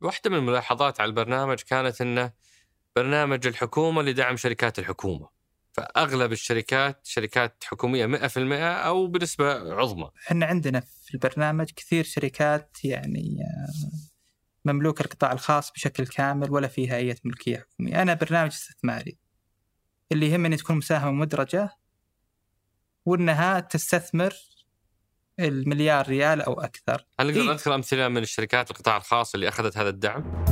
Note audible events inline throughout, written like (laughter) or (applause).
واحدة من الملاحظات على البرنامج كانت أنه برنامج الحكومة لدعم شركات الحكومة. فأغلب الشركات شركات حكومية 100% أو بنسبة عظمى. إحنا عندنا في البرنامج كثير شركات يعني آه، مملوك القطاع الخاص بشكل كامل ولا فيها أي ملكية حكومية. أنا برنامج استثماري اللي يهمني تكون مساهمة مدرجة وأنها تستثمر المليار ريال أو أكثر هل نقدر إيه. نذكر أمثلة من الشركات القطاع الخاص اللي أخذت هذا الدعم؟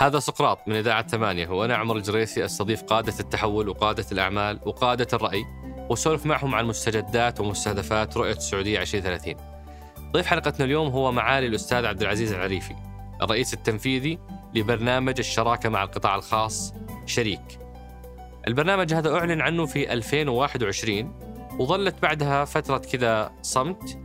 هذا سقراط من إذاعة ثمانية وأنا عمر الجريسي أستضيف قادة التحول وقادة الأعمال وقادة الرأي وسولف معهم عن مستجدات ومستهدفات رؤية السعودية 2030 ضيف حلقتنا اليوم هو معالي الأستاذ عبد العزيز العريفي الرئيس التنفيذي لبرنامج الشراكة مع القطاع الخاص شريك. البرنامج هذا أعلن عنه في 2021 وظلت بعدها فترة كذا صمت.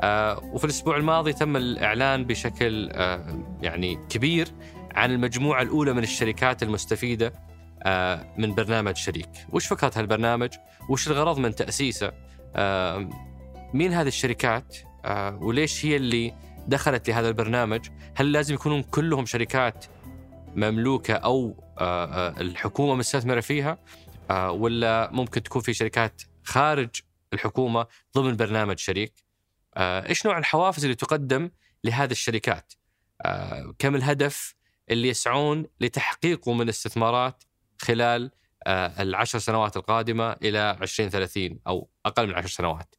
آه وفي الأسبوع الماضي تم الإعلان بشكل آه يعني كبير عن المجموعة الأولى من الشركات المستفيدة آه من برنامج شريك. وش فكرة هالبرنامج؟ وش الغرض من تأسيسه؟ مين هذه الشركات؟ وليش هي اللي دخلت لهذا البرنامج هل لازم يكونون كلهم شركات مملوكة أو آه آه الحكومة مستثمرة فيها آه ولا ممكن تكون في شركات خارج الحكومة ضمن برنامج شريك؟ إيش نوع الحوافز اللي تقدم لهذه الشركات؟ كم الهدف اللي يسعون لتحقيقه من استثمارات خلال العشر سنوات القادمة إلى 2030 أو أقل من عشر سنوات؟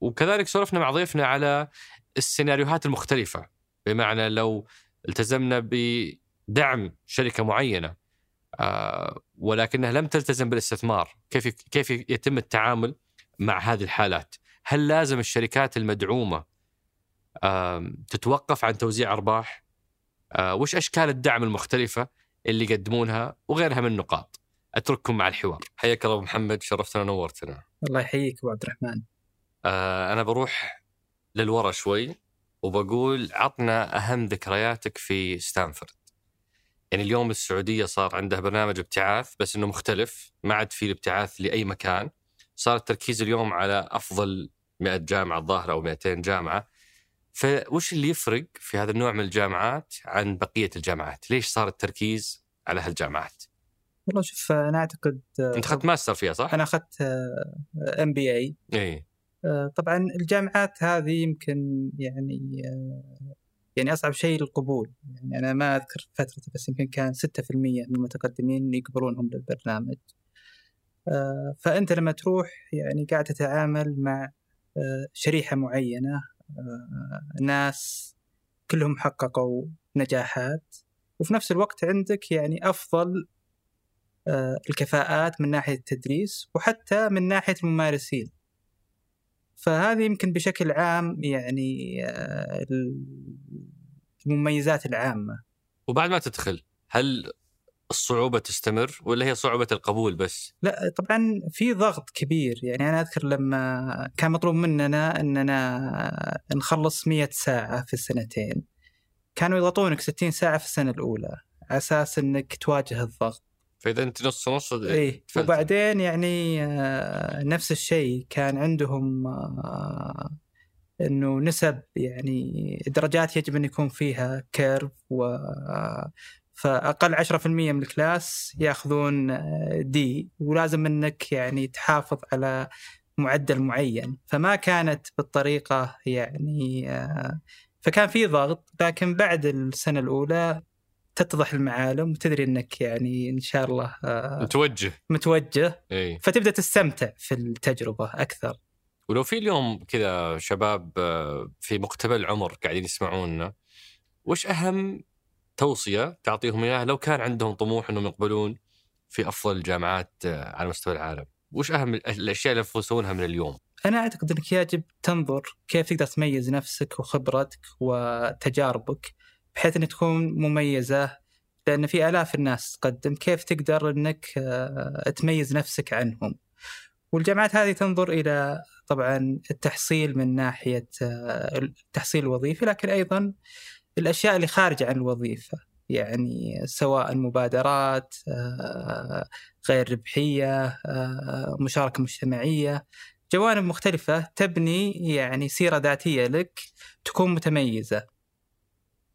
وكذلك سولفنا مع ضيفنا على السيناريوهات المختلفة بمعنى لو التزمنا بدعم شركة معينة آه ولكنها لم تلتزم بالاستثمار كيف كيف يتم التعامل مع هذه الحالات؟ هل لازم الشركات المدعومة آه تتوقف عن توزيع أرباح؟ آه وش أشكال الدعم المختلفة اللي يقدمونها وغيرها من النقاط؟ أترككم مع الحوار. حياك الله أبو محمد شرفتنا ونورتنا. الله يحييك أبو عبد الرحمن. آه أنا بروح للورا شوي وبقول عطنا أهم ذكرياتك في ستانفورد. يعني اليوم السعودية صار عندها برنامج ابتعاث بس إنه مختلف ما عاد في الابتعاث لأي مكان. صار التركيز اليوم على أفضل 100 جامعة الظاهرة أو 200 جامعة. ف وش اللي يفرق في هذا النوع من الجامعات عن بقية الجامعات؟ ليش صار التركيز على هالجامعات؟ والله شوف أنا أعتقد أنت أخذت ماستر فيها صح؟ أنا أخذت MBA طبعا الجامعات هذه يمكن يعني آه، يعني أصعب شيء القبول يعني أنا ما أذكر فترة بس يمكن كان 6% من المتقدمين يقبلونهم للبرنامج. آه، فأنت لما تروح يعني قاعد تتعامل مع آه، شريحة معينة ناس كلهم حققوا نجاحات وفي نفس الوقت عندك يعني أفضل الكفاءات من ناحية التدريس وحتى من ناحية الممارسين. فهذه يمكن بشكل عام يعني آه، المميزات العامة. وبعد ما تدخل هل الصعوبة تستمر ولا هي صعوبة القبول بس؟ لا طبعا في ضغط كبير. يعني أنا أذكر لما كان مطلوب مننا أننا نخلص 100 ساعة في السنتين. كانوا يضغطونك 60 ساعة في السنة الأولى. على أساس أنك تواجه الضغط. فإذا انت نص نص إيه وبعدين يعني آه، نفس الشيء كان عندهم آه، إنه نسب يعني درجات يجب أن يكون فيها كيرف و فاقل 10% من الكلاس يأخذون آه، دي ولازم إنك يعني تحافظ على معدل معين. فما كانت بالطريقة يعني فكان في ضغط لكن بعد السنة الأولى تتضح المعالم وتدري إنك يعني إن شاء الله آه، متوجه. متوجه. إي. فتبدأ تستمتع في التجربة أكثر. ولو في اليوم كذا شباب آه، في مقتبل العمر قاعدين يسمعونا وش أهم توصية تعطيهم إياها لو كان عندهم طموح إنهم يقبلون في أفضل الجامعات آه، على مستوى العالم؟ وش أهم الأشياء اللي يفوزونها من اليوم؟ أنا أعتقد إنك يجب تنظر كيف تقدر تميز نفسك وخبرتك وتجاربك بحيث إنها تكون مميزة لأن في آلاف الناس تقدم كيف تقدر إنك آه، تميز نفسك عنهم. والجامعات هذه تنظر إلى طبعا التحصيل من ناحية آه، التحصيل الوظيفي لكن أيضا الأشياء اللي خارجة عن الوظيفة يعني سواء مبادرات غير ربحية مشاركة مجتمعية جوانب مختلفة تبني يعني سيرة ذاتية لك تكون متميزة.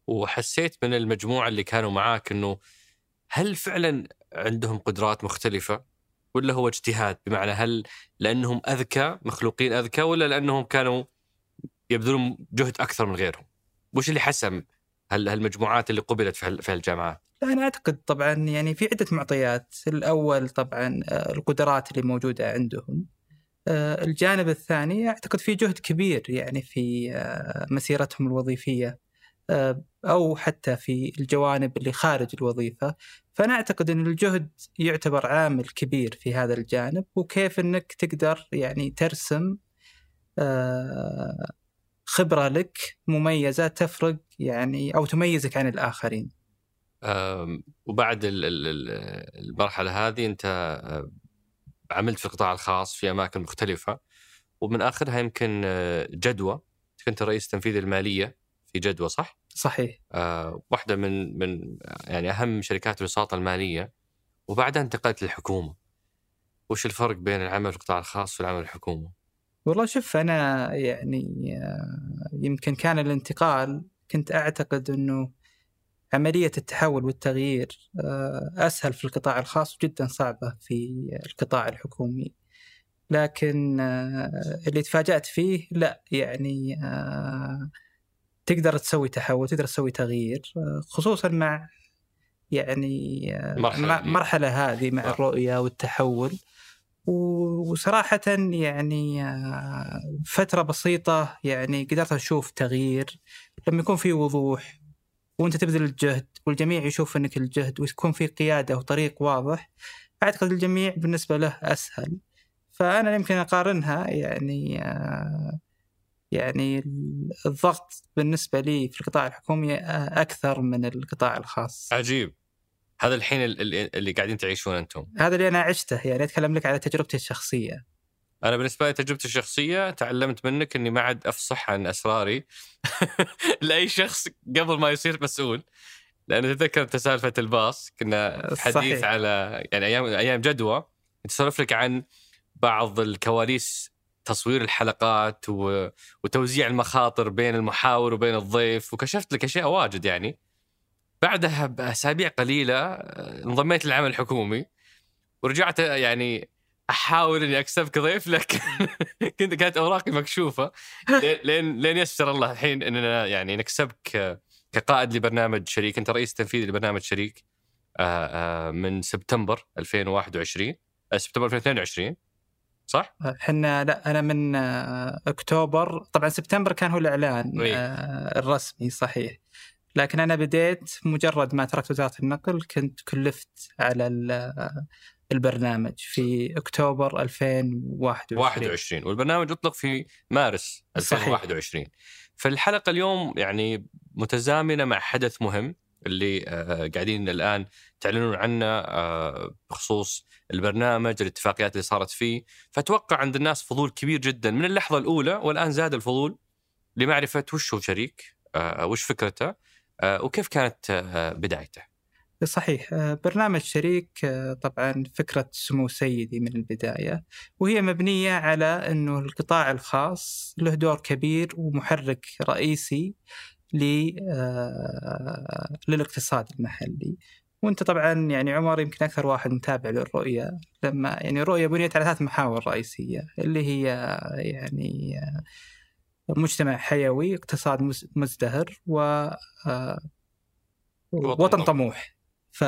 وحسيت من المجموعة اللي كانوا معاك إنه هل فعلا عندهم قدرات مختلفة ولا هو اجتهاد بمعنى هل لأنهم أذكى مخلوقين أذكى ولا لأنهم كانوا يبذلون جهد أكثر من غيرهم؟ وش اللي حسم هالمجموعات اللي قبلت في هالجامعات؟ أنا أعتقد طبعا يعني في عدة معطيات، الأول طبعا آه، القدرات اللي موجودة عندهم. آه، الجانب الثاني أعتقد في جهد كبير يعني في آه، مسيرتهم الوظيفية أو حتى في الجوانب اللي خارج الوظيفة. فأنا أعتقد إن الجهد يعتبر عامل كبير في هذا الجانب وكيف إنك تقدر يعني ترسم خبرة لك مميزة تفرق يعني أو تميزك عن الآخرين. وبعد المرحلة هذه أنت عملت في القطاع الخاص في أماكن مختلفة ومن آخرها يمكن آه، جدوى. كنت رئيس تنفيذي المالية. في جدوى صح؟ صحيح. أه واحدة من من يعني أهم شركات الوساطة المالية وبعدها انتقلت للحكومة. وش الفرق بين العمل في القطاع الخاص والعمل الحكومة؟ والله شوف أنا يعني آه، يمكن كان الانتقال كنت أعتقد إنه عملية التحول والتغيير آه، أسهل في القطاع الخاص وجدا صعبة في القطاع الحكومي. لكن آه، اللي تفاجأت فيه لا يعني تقدر تسوي تحول تقدر تسوي تغيير خصوصا مع يعني مرحلة, مرحلة هذه مع الرؤية والتحول. وصراحة يعني آه، فترة بسيطة يعني قدرت أشوف تغيير. لما يكون في وضوح وأنت تبذل الجهد والجميع يشوف أنك الجهد ويكون في قيادة وطريق واضح أعتقد الجميع بالنسبة له أسهل. فأنا يمكن أقارنها يعني آه، يعني الضغط بالنسبة لي في القطاع الحكومي أكثر من القطاع الخاص. عجيب. هذا الحين اللي, اللي قاعدين تعيشون أنتم. هذا اللي أنا عشته يعني أتكلم لك على تجربتي الشخصية. أنا بالنسبة لي تجربتي الشخصية تعلمت منك إني ما عاد أفصح عن أسراري. (laughs) لأي شخص قبل ما يصير مسؤول. لأن تتذكر أنت سالفة الباص كنا حديث صحيح. على يعني أيام أيام جدوى نتسولف لك عن بعض الكواليس تصوير الحلقات و... وتوزيع المخاطر بين المحاور وبين الضيف وكشفت لك أشياء واجد يعني. بعدها بأسابيع قليلة آه، انضميت للعمل الحكومي ورجعت آه، يعني أحاول إني أكسبك ضيف لكن (laughs) كنت كانت أوراقي مكشوفة لين لين يسر الله الحين إننا يعني نكسبك آه، كقائد لبرنامج شريك. أنت رئيس تنفيذي لبرنامج شريك من سبتمبر 2021 سبتمبر 2022 صح؟ إحنا لا أنا من أكتوبر. طبعا سبتمبر كان هو الإعلان الرسمي صحيح. لكن أنا بديت مجرد ما تركت وزارة النقل كنت كلفت على البرنامج في أكتوبر 2021 21 والبرنامج أطلق في مارس 2021 صحيح. فالحلقه اليوم يعني متزامنة مع حدث مهم. اللي آه قاعدين الآن تعلنون عنه آه بخصوص البرنامج الاتفاقيات اللي صارت فيه. فأتوقع عند الناس فضول كبير جدا. من اللحظة الأولى والآن زاد الفضول لمعرفة وش هو شريك آه وش فكرته وكيف كانت بدايته؟ صحيح. برنامج شريك طبعا فكرة سمو سيدي من البداية وهي مبنية على أنه القطاع الخاص له دور كبير ومحرك رئيسي للاقتصاد المحلي. وانت طبعا يعني عمر يمكن أكثر واحد متابع للرؤية لما يعني الرؤية بنيت على ثلاث محاور رئيسية اللي هي يعني مجتمع حيوي اقتصاد مزدهر و آه، وطن طموح. ف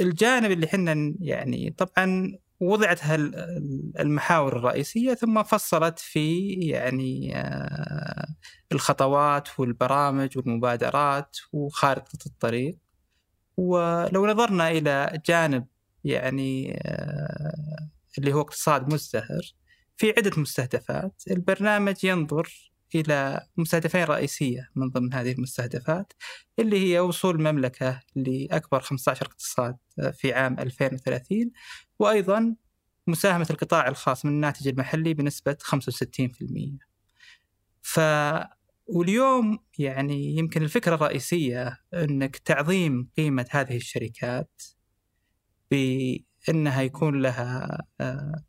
الجانب اللي إحنا يعني طبعا وضعت المحاور الرئيسية ثم فصلت في يعني آه، الخطوات والبرامج والمبادرات وخارطة الطريق. ولو نظرنا إلى جانب يعني آه، اللي هو اقتصاد مزدهر في عدة مستهدفات. البرنامج ينظر إلى مستهدفين رئيسية من ضمن هذه المستهدفات اللي هي وصول المملكة لأكبر 15 اقتصاد في عام 2030 وأيضا مساهمة القطاع الخاص من الناتج المحلي بنسبة 65% ف واليوم يعني يمكن الفكرة الرئيسية أنك تعظيم قيمة هذه الشركات بأنها يكون لها آه،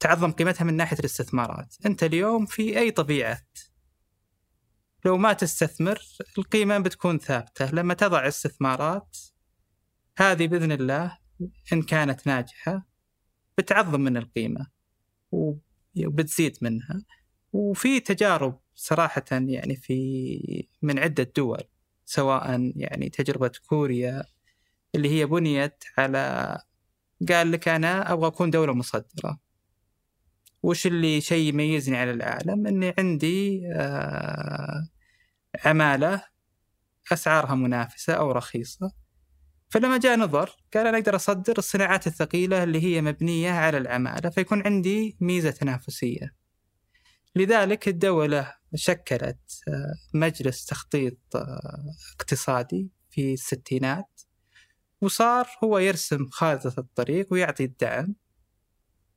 تعظم قيمتها من ناحية الاستثمارات. أنت اليوم في أي طبيعة لو ما تستثمر القيمة بتكون ثابتة. لما تضع استثمارات هذه بإذن الله إن كانت ناجحة بتعظم من القيمة. وبتزيد منها. وفي تجارب صراحة يعني في من عدة دول سواء يعني تجربة كوريا اللي هي بنيت على قال لك أنا أبغى أكون دولة مصدرة. وش اللي شيء يميزني على العالم؟ إني عندي آه عمالة أسعارها منافسة أو رخيصة. فلما جاء نظر قال أنا أقدر أصدر الصناعات الثقيلة اللي هي مبنية على العمالة فيكون عندي ميزة تنافسية لذلك الدولة شكلت آه، مجلس تخطيط آه، اقتصادي في الستينات وصار هو يرسم خارطة الطريق ويعطي الدعم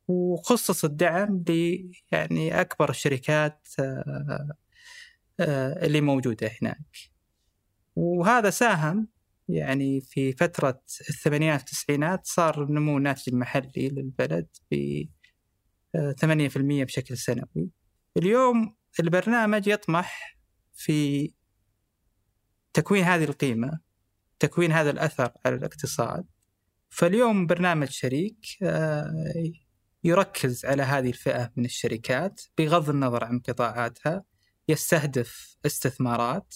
وخصص الدعم ل يعني أكبر الشركات آه، اللي موجودة هناك. وهذا ساهم يعني في فترة الثمانينات والتسعينات صار نمو الناتج المحلي للبلد ب 8% آه، بشكل سنوي. اليوم البرنامج يطمح في تكوين هذه القيمة تكوين هذا الأثر على الاقتصاد فاليوم برنامج شريك يركز على هذه الفئة من الشركات بغض النظر عن قطاعاتها يستهدف استثمارات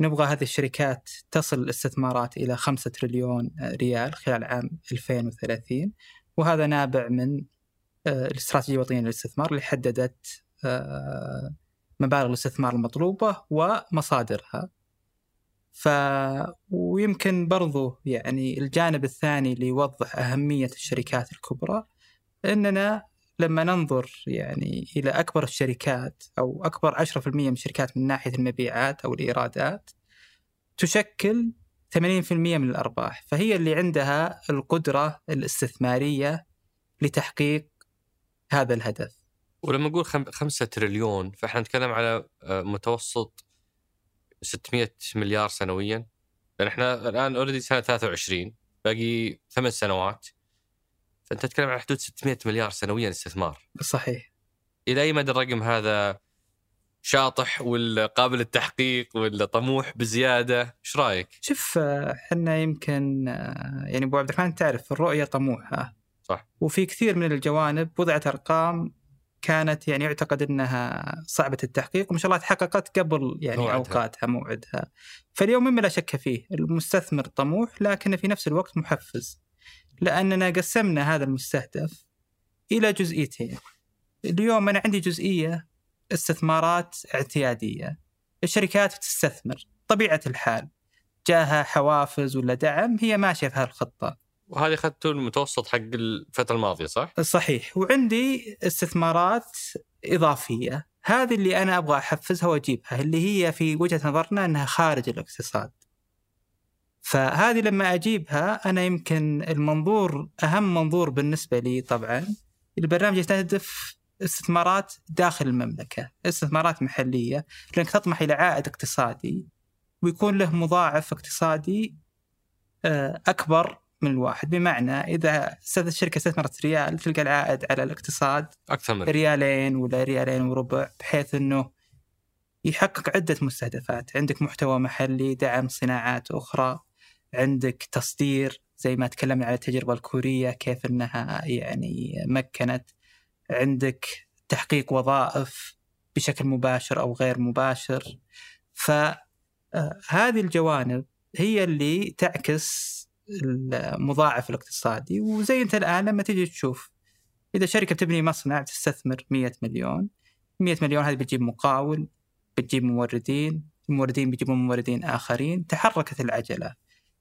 نبغى هذه الشركات تصل الاستثمارات إلى 5 تريليون ريال خلال عام 2030 وهذا نابع من آه، الاستراتيجية الوطنية للاستثمار اللي حددت آه، مبالغ الاستثمار المطلوبة ومصادرها. ف ويمكن برضو يعني الجانب الثاني اللي يوضح أهمية الشركات الكبرى إننا لما ننظر يعني إلى أكبر الشركات أو أكبر 10% من الشركات من ناحية المبيعات أو الإيرادات تشكل 80% من الأرباح، فهي اللي عندها القدرة الاستثمارية لتحقيق هذا الهدف. ولما نقول 5 تريليون فإحنا نتكلم على آه، متوسط 600 مليار سنويا. لأن إحنا الآن اوريدي سنة 23 باقي ثمان سنوات. فأنت تتكلم عن حدود 600 مليار سنويا استثمار صحيح إلى أي مدى الرقم هذا شاطح ولا قابل للتحقيق ولا طموح بزيادة؟ إيش رأيك؟ شوف إحنا يمكن يعني أبو عبد الرحمن تعرف الرؤية طموحه صح وفي كثير من الجوانب وضعت أرقام كانت يعني يعتقد إنها صعبة التحقيق وما شاء الله تحققت قبل يعني موعدها. أوقاتها موعدها. فاليوم مما لا شك فيه المستثمر طموح لكن في نفس الوقت محفز. لأننا قسمنا هذا المستهدف إلى جزئيتين. اليوم أنا عندي جزئية استثمارات اعتيادية. الشركات تستثمر طبيعة الحال. جاها حوافز ولا دعم هي ماشية في هالخطة وهذه اخذته المتوسط حق الفترة الماضية صح؟ صحيح. وعندي استثمارات إضافية. هذه اللي أنا أبغى أحفزها وأجيبها اللي هي في وجهة نظرنا أنها خارج الاقتصاد. فهذه لما أجيبها أنا يمكن المنظور أهم منظور بالنسبة لي طبعا البرنامج يستهدف استثمارات داخل المملكة، استثمارات محلية لأنك تطمح إلى عائد اقتصادي ويكون له مضاعف اقتصادي آه، أكبر من الواحد. بمعنى إذا الشركة استثمرت ريال تلقى العائد على الاقتصاد أكثر من ريالين ولا ريالين وربع بحيث إنه يحقق عدة مستهدفات، عندك محتوى محلي، دعم صناعات أخرى، عندك تصدير زي ما تكلمنا على التجربة الكورية كيف أنها يعني مكنت. عندك تحقيق وظائف بشكل مباشر أو غير مباشر. فهذه آه، الجوانب هي اللي تعكس المضاعف الاقتصادي. وزي أنت الآن لما تيجي تشوف إذا شركة بتبني مصنع تستثمر 100 مليون 100 مليون هذه بتجيب مقاول بتجيب موردين الموردين بيجيبون موردين آخرين تحركت العجلة.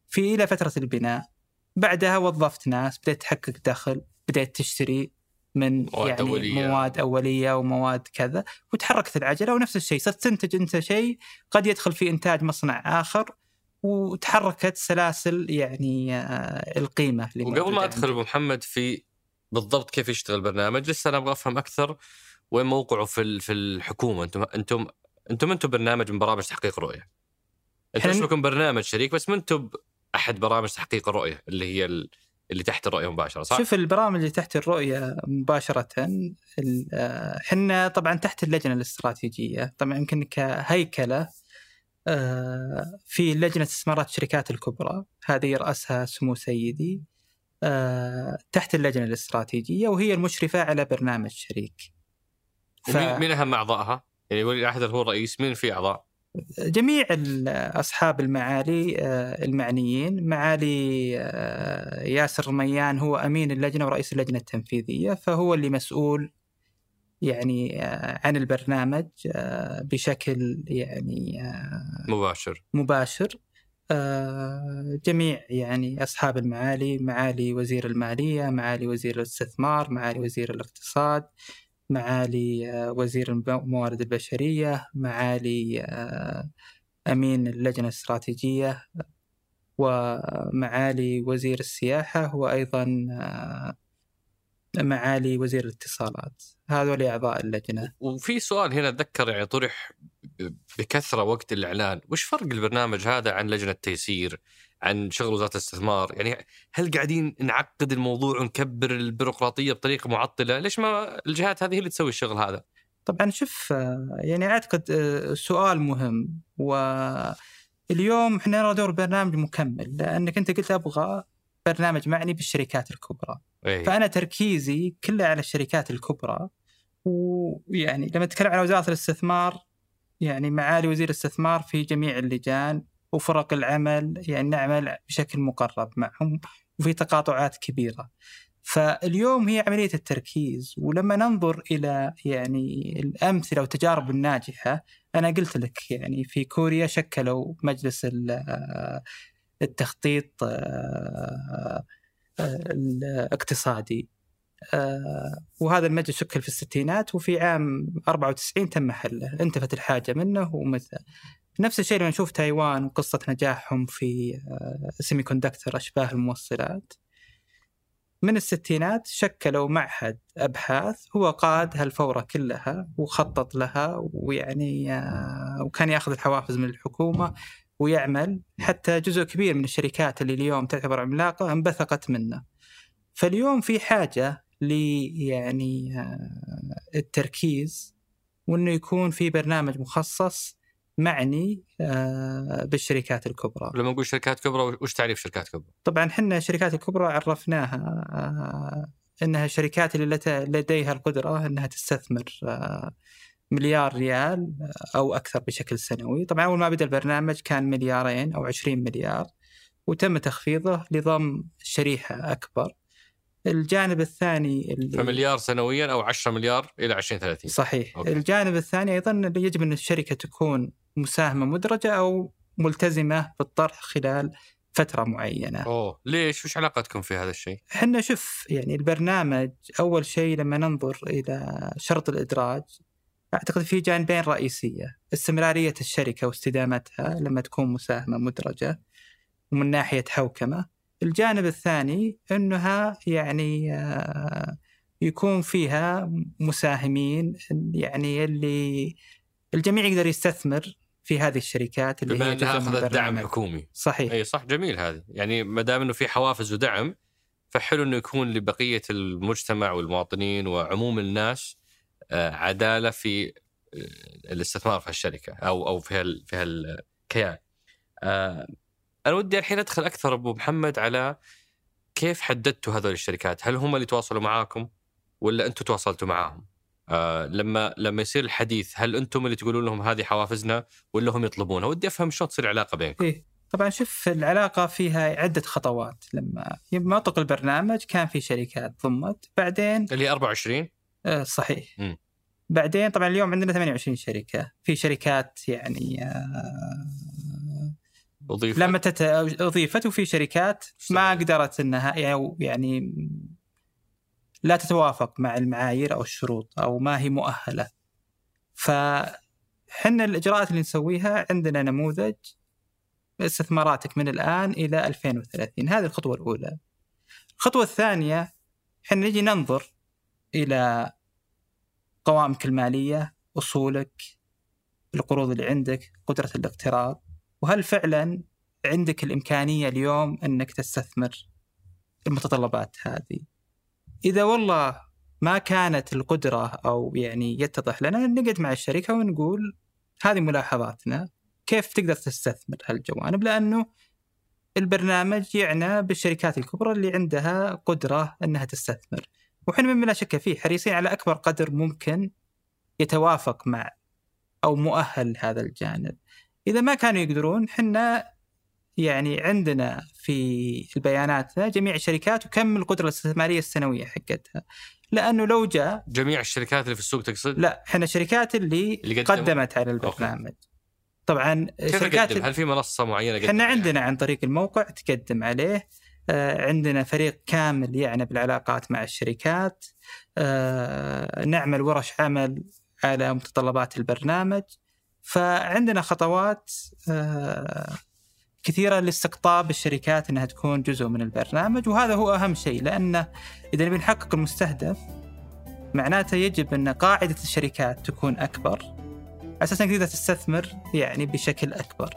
في إلى فتره البناء بعدها وظفت ناس بديت تحقق دخل بديت تشتري من مواد يعني أولية. مواد اوليه ومواد كذا وتحركت العجله ونفس الشيء صرت تنتج انت شيء قد يدخل في انتاج مصنع اخر وتحركت سلاسل يعني آه، القيمه وقبل ما ادخل ابو محمد في بالضبط كيف يشتغل البرنامج لسه أنا أبغى افهم أكثر وين موقعه في في الحكومة أنتم أنتم أنتم أنتم برنامج من برامج تحقيق الرؤيه أنتم اسمكم برنامج شريك بس ما أنتم أحد برامج تحقيق الرؤية اللي هي ال- اللي تحت الرؤية مباشرة صح؟ شوف البرامج اللي تحت الرؤية مباشرة ال- آه، إحنا طبعا تحت اللجنة الاستراتيجية طبعا يمكن كهيكلة آه، في لجنة استثمارات الشركات الكبرى هذه يرأسها سمو سيدي آه، تحت اللجنة الاستراتيجية وهي المشرفة على برنامج شريك ف- مين أهم اعضائها؟ يعني ولي العهد هو الرئيس مين في أعضاء؟ جميع أصحاب المعالي آه، المعنيين. معالي آه، ياسر رميان هو أمين اللجنة ورئيس اللجنة التنفيذية فهو اللي مسؤول يعني آه، عن البرنامج بشكل يعني مباشر. مباشر. جميع يعني أصحاب المعالي معالي وزير المالية معالي وزير الاستثمار معالي وزير الاقتصاد معالي آه، وزير الموارد البشرية معالي آه، أمين اللجنة الاستراتيجية ومعالي وزير السياحة وأيضا آه، معالي وزير الاتصالات. هذول أعضاء اللجنة. وفي سؤال هنا أتذكر يعني طرح بكثرة وقت الإعلان، وش فرق البرنامج هذا عن لجنة تيسير؟ عن شغل وزارة الاستثمار؟ يعني هل قاعدين نعقد الموضوع ونكبر البيروقراطية بطريقة معطلة؟ ليش ما الجهات هذه هي اللي تسوي الشغل هذا؟ طبعا شوف يعني أعتقد آه، سؤال مهم واليوم إحنا نرى دور برنامج مكمل لأنك أنت قلت أبغى برنامج معني بالشركات الكبرى إيه. فأنا تركيزي كله على الشركات الكبرى ويعني لما نتكلم عن وزارة الاستثمار يعني معالي وزير الاستثمار في جميع اللجان وفرق العمل يعني نعمل بشكل مقرب معهم وفي تقاطعات كبيرة. فاليوم هي عملية التركيز ولما ننظر إلى يعني الأمثلة والتجارب الناجحة أنا قلت لك يعني في كوريا شكلوا مجلس ال- التخطيط الاقتصادي وهذا المجلس شكل في الستينات وفي عام 94 تم حله انتفت الحاجة منه ومثل نفس الشيء لما نشوف تايوان وقصة نجاحهم في سيمي كوندكتر أشباه الموصلات. من الستينات شكلوا معهد أبحاث هو قاد هالفورة كلها وخطط لها ويعني آه، وكان ياخذ الحوافز من الحكومة ويعمل. حتى جزء كبير من الشركات اللي اليوم تعتبر عملاقة انبثقت منه. فاليوم في حاجة ل يعني آه، التركيز وإنه يكون في برنامج مخصص معني آه، بالشركات الكبرى. لما نقول شركات كبرى وش تعريف شركات كبرى؟ طبعا إحنا الشركات الكبرى عرفناها آه، إنها الشركات اللي لديها القدرة إنها تستثمر آه، مليار ريال أو أكثر بشكل سنوي، طبعا أول ما بدأ البرنامج كان مليارين أو 20 مليار وتم تخفيضه لضم شريحة أكبر. الجانب الثاني اللي فمليار سنويا أو 10 مليار إلى 2030 صحيح أوكي. الجانب الثاني أيضا يجب أن الشركة تكون مساهمة مدرجة أو ملتزمة بالطرح خلال فترة معينة. أوه ليش؟ وش علاقتكم في هذا الشيء؟ إحنا شوف يعني البرنامج أول شيء لما ننظر إلى شرط الإدراج أعتقد في جانبين رئيسية، استمرارية الشركة واستدامتها لما تكون مساهمة مدرجة ومن ناحية حوكمة. الجانب الثاني إنها يعني آه، يكون فيها مساهمين يعني اللي الجميع يقدر يستثمر في هذه الشركات اللي بما هي انها أخذت دعم. حكومي صحيح أي صح جميل هذه يعني ما دام إنه في حوافز ودعم فحلو إنه يكون لبقية المجتمع والمواطنين وعموم الناس آه، عدالة في آه، الاستثمار في الشركة أو أو في هال في هالكيان. آه، أنا ودي الحين أدخل أكثر أبو محمد على كيف حددتوا هذول الشركات؟ هل هم اللي تواصلوا معاكم ولا أنتم تواصلتوا معاهم؟ آه لما لما يصير الحديث هل أنتم اللي تقولون لهم هذه حوافزنا ولا هم يطلبونها؟ ودي أفهم شلون تصير العلاقة بينكم. إيه طبعا شوف العلاقة فيها عدة خطوات لما لما أطلق البرنامج كان في شركات ضمت بعدين اللي هي 24 آه صحيح مم. بعدين طبعا اليوم عندنا 28 شركة في شركات يعني آه اضيف لما تت... أضيفت وفي شركات ما. قدرت أنها يعني- يعني لا تتوافق مع المعايير أو الشروط أو ما هي مؤهلة. فحنا الإجراءات اللي نسويها عندنا نموذج استثماراتك من الآن إلى 2030 هذه الخطوة الأولى. الخطوة الثانية حنا نجي ننظر إلى قوائمك المالية أصولك القروض اللي عندك قدرة الاقتراض. وهل فعلا عندك الإمكانية اليوم أنك تستثمر المتطلبات هذه؟ إذا والله ما كانت القدرة أو يعني يتضح لنا نقعد مع الشركة ونقول هذه ملاحظاتنا كيف تقدر تستثمر هالجوانب؟ لأنه البرنامج يعنى بالشركات الكبرى اللي عندها قدرة إنها تستثمر. وحنا مما لا شك فيه حريصين على أكبر قدر ممكن يتوافق مع أو مؤهل هذا الجانب. إذا ما كانوا يقدرون حنا يعني عندنا في البيانات جميع الشركات وكم القدرة الاستثمارية السنوية حقتها. لأنه لو جاء جميع الشركات اللي في السوق تقصد؟ لا إحنا الشركات اللي, اللي قدمت على البرنامج. أوكي. طبعا كيف شركات هل في منصة معينة إحنا عندنا عن طريق الموقع تقدم عليه آه عندنا فريق كامل يعنى بالعلاقات مع الشركات آه نعمل ورش عمل على متطلبات البرنامج. فعندنا خطوات آه كثيرة لاستقطاب الشركات إنها تكون جزء من البرنامج وهذا هو أهم شيء لأنه إذا نبي نحقق المستهدف معناته يجب أن قاعدة الشركات تكون أكبر على أساس انك تقدر تستثمر يعني بشكل أكبر.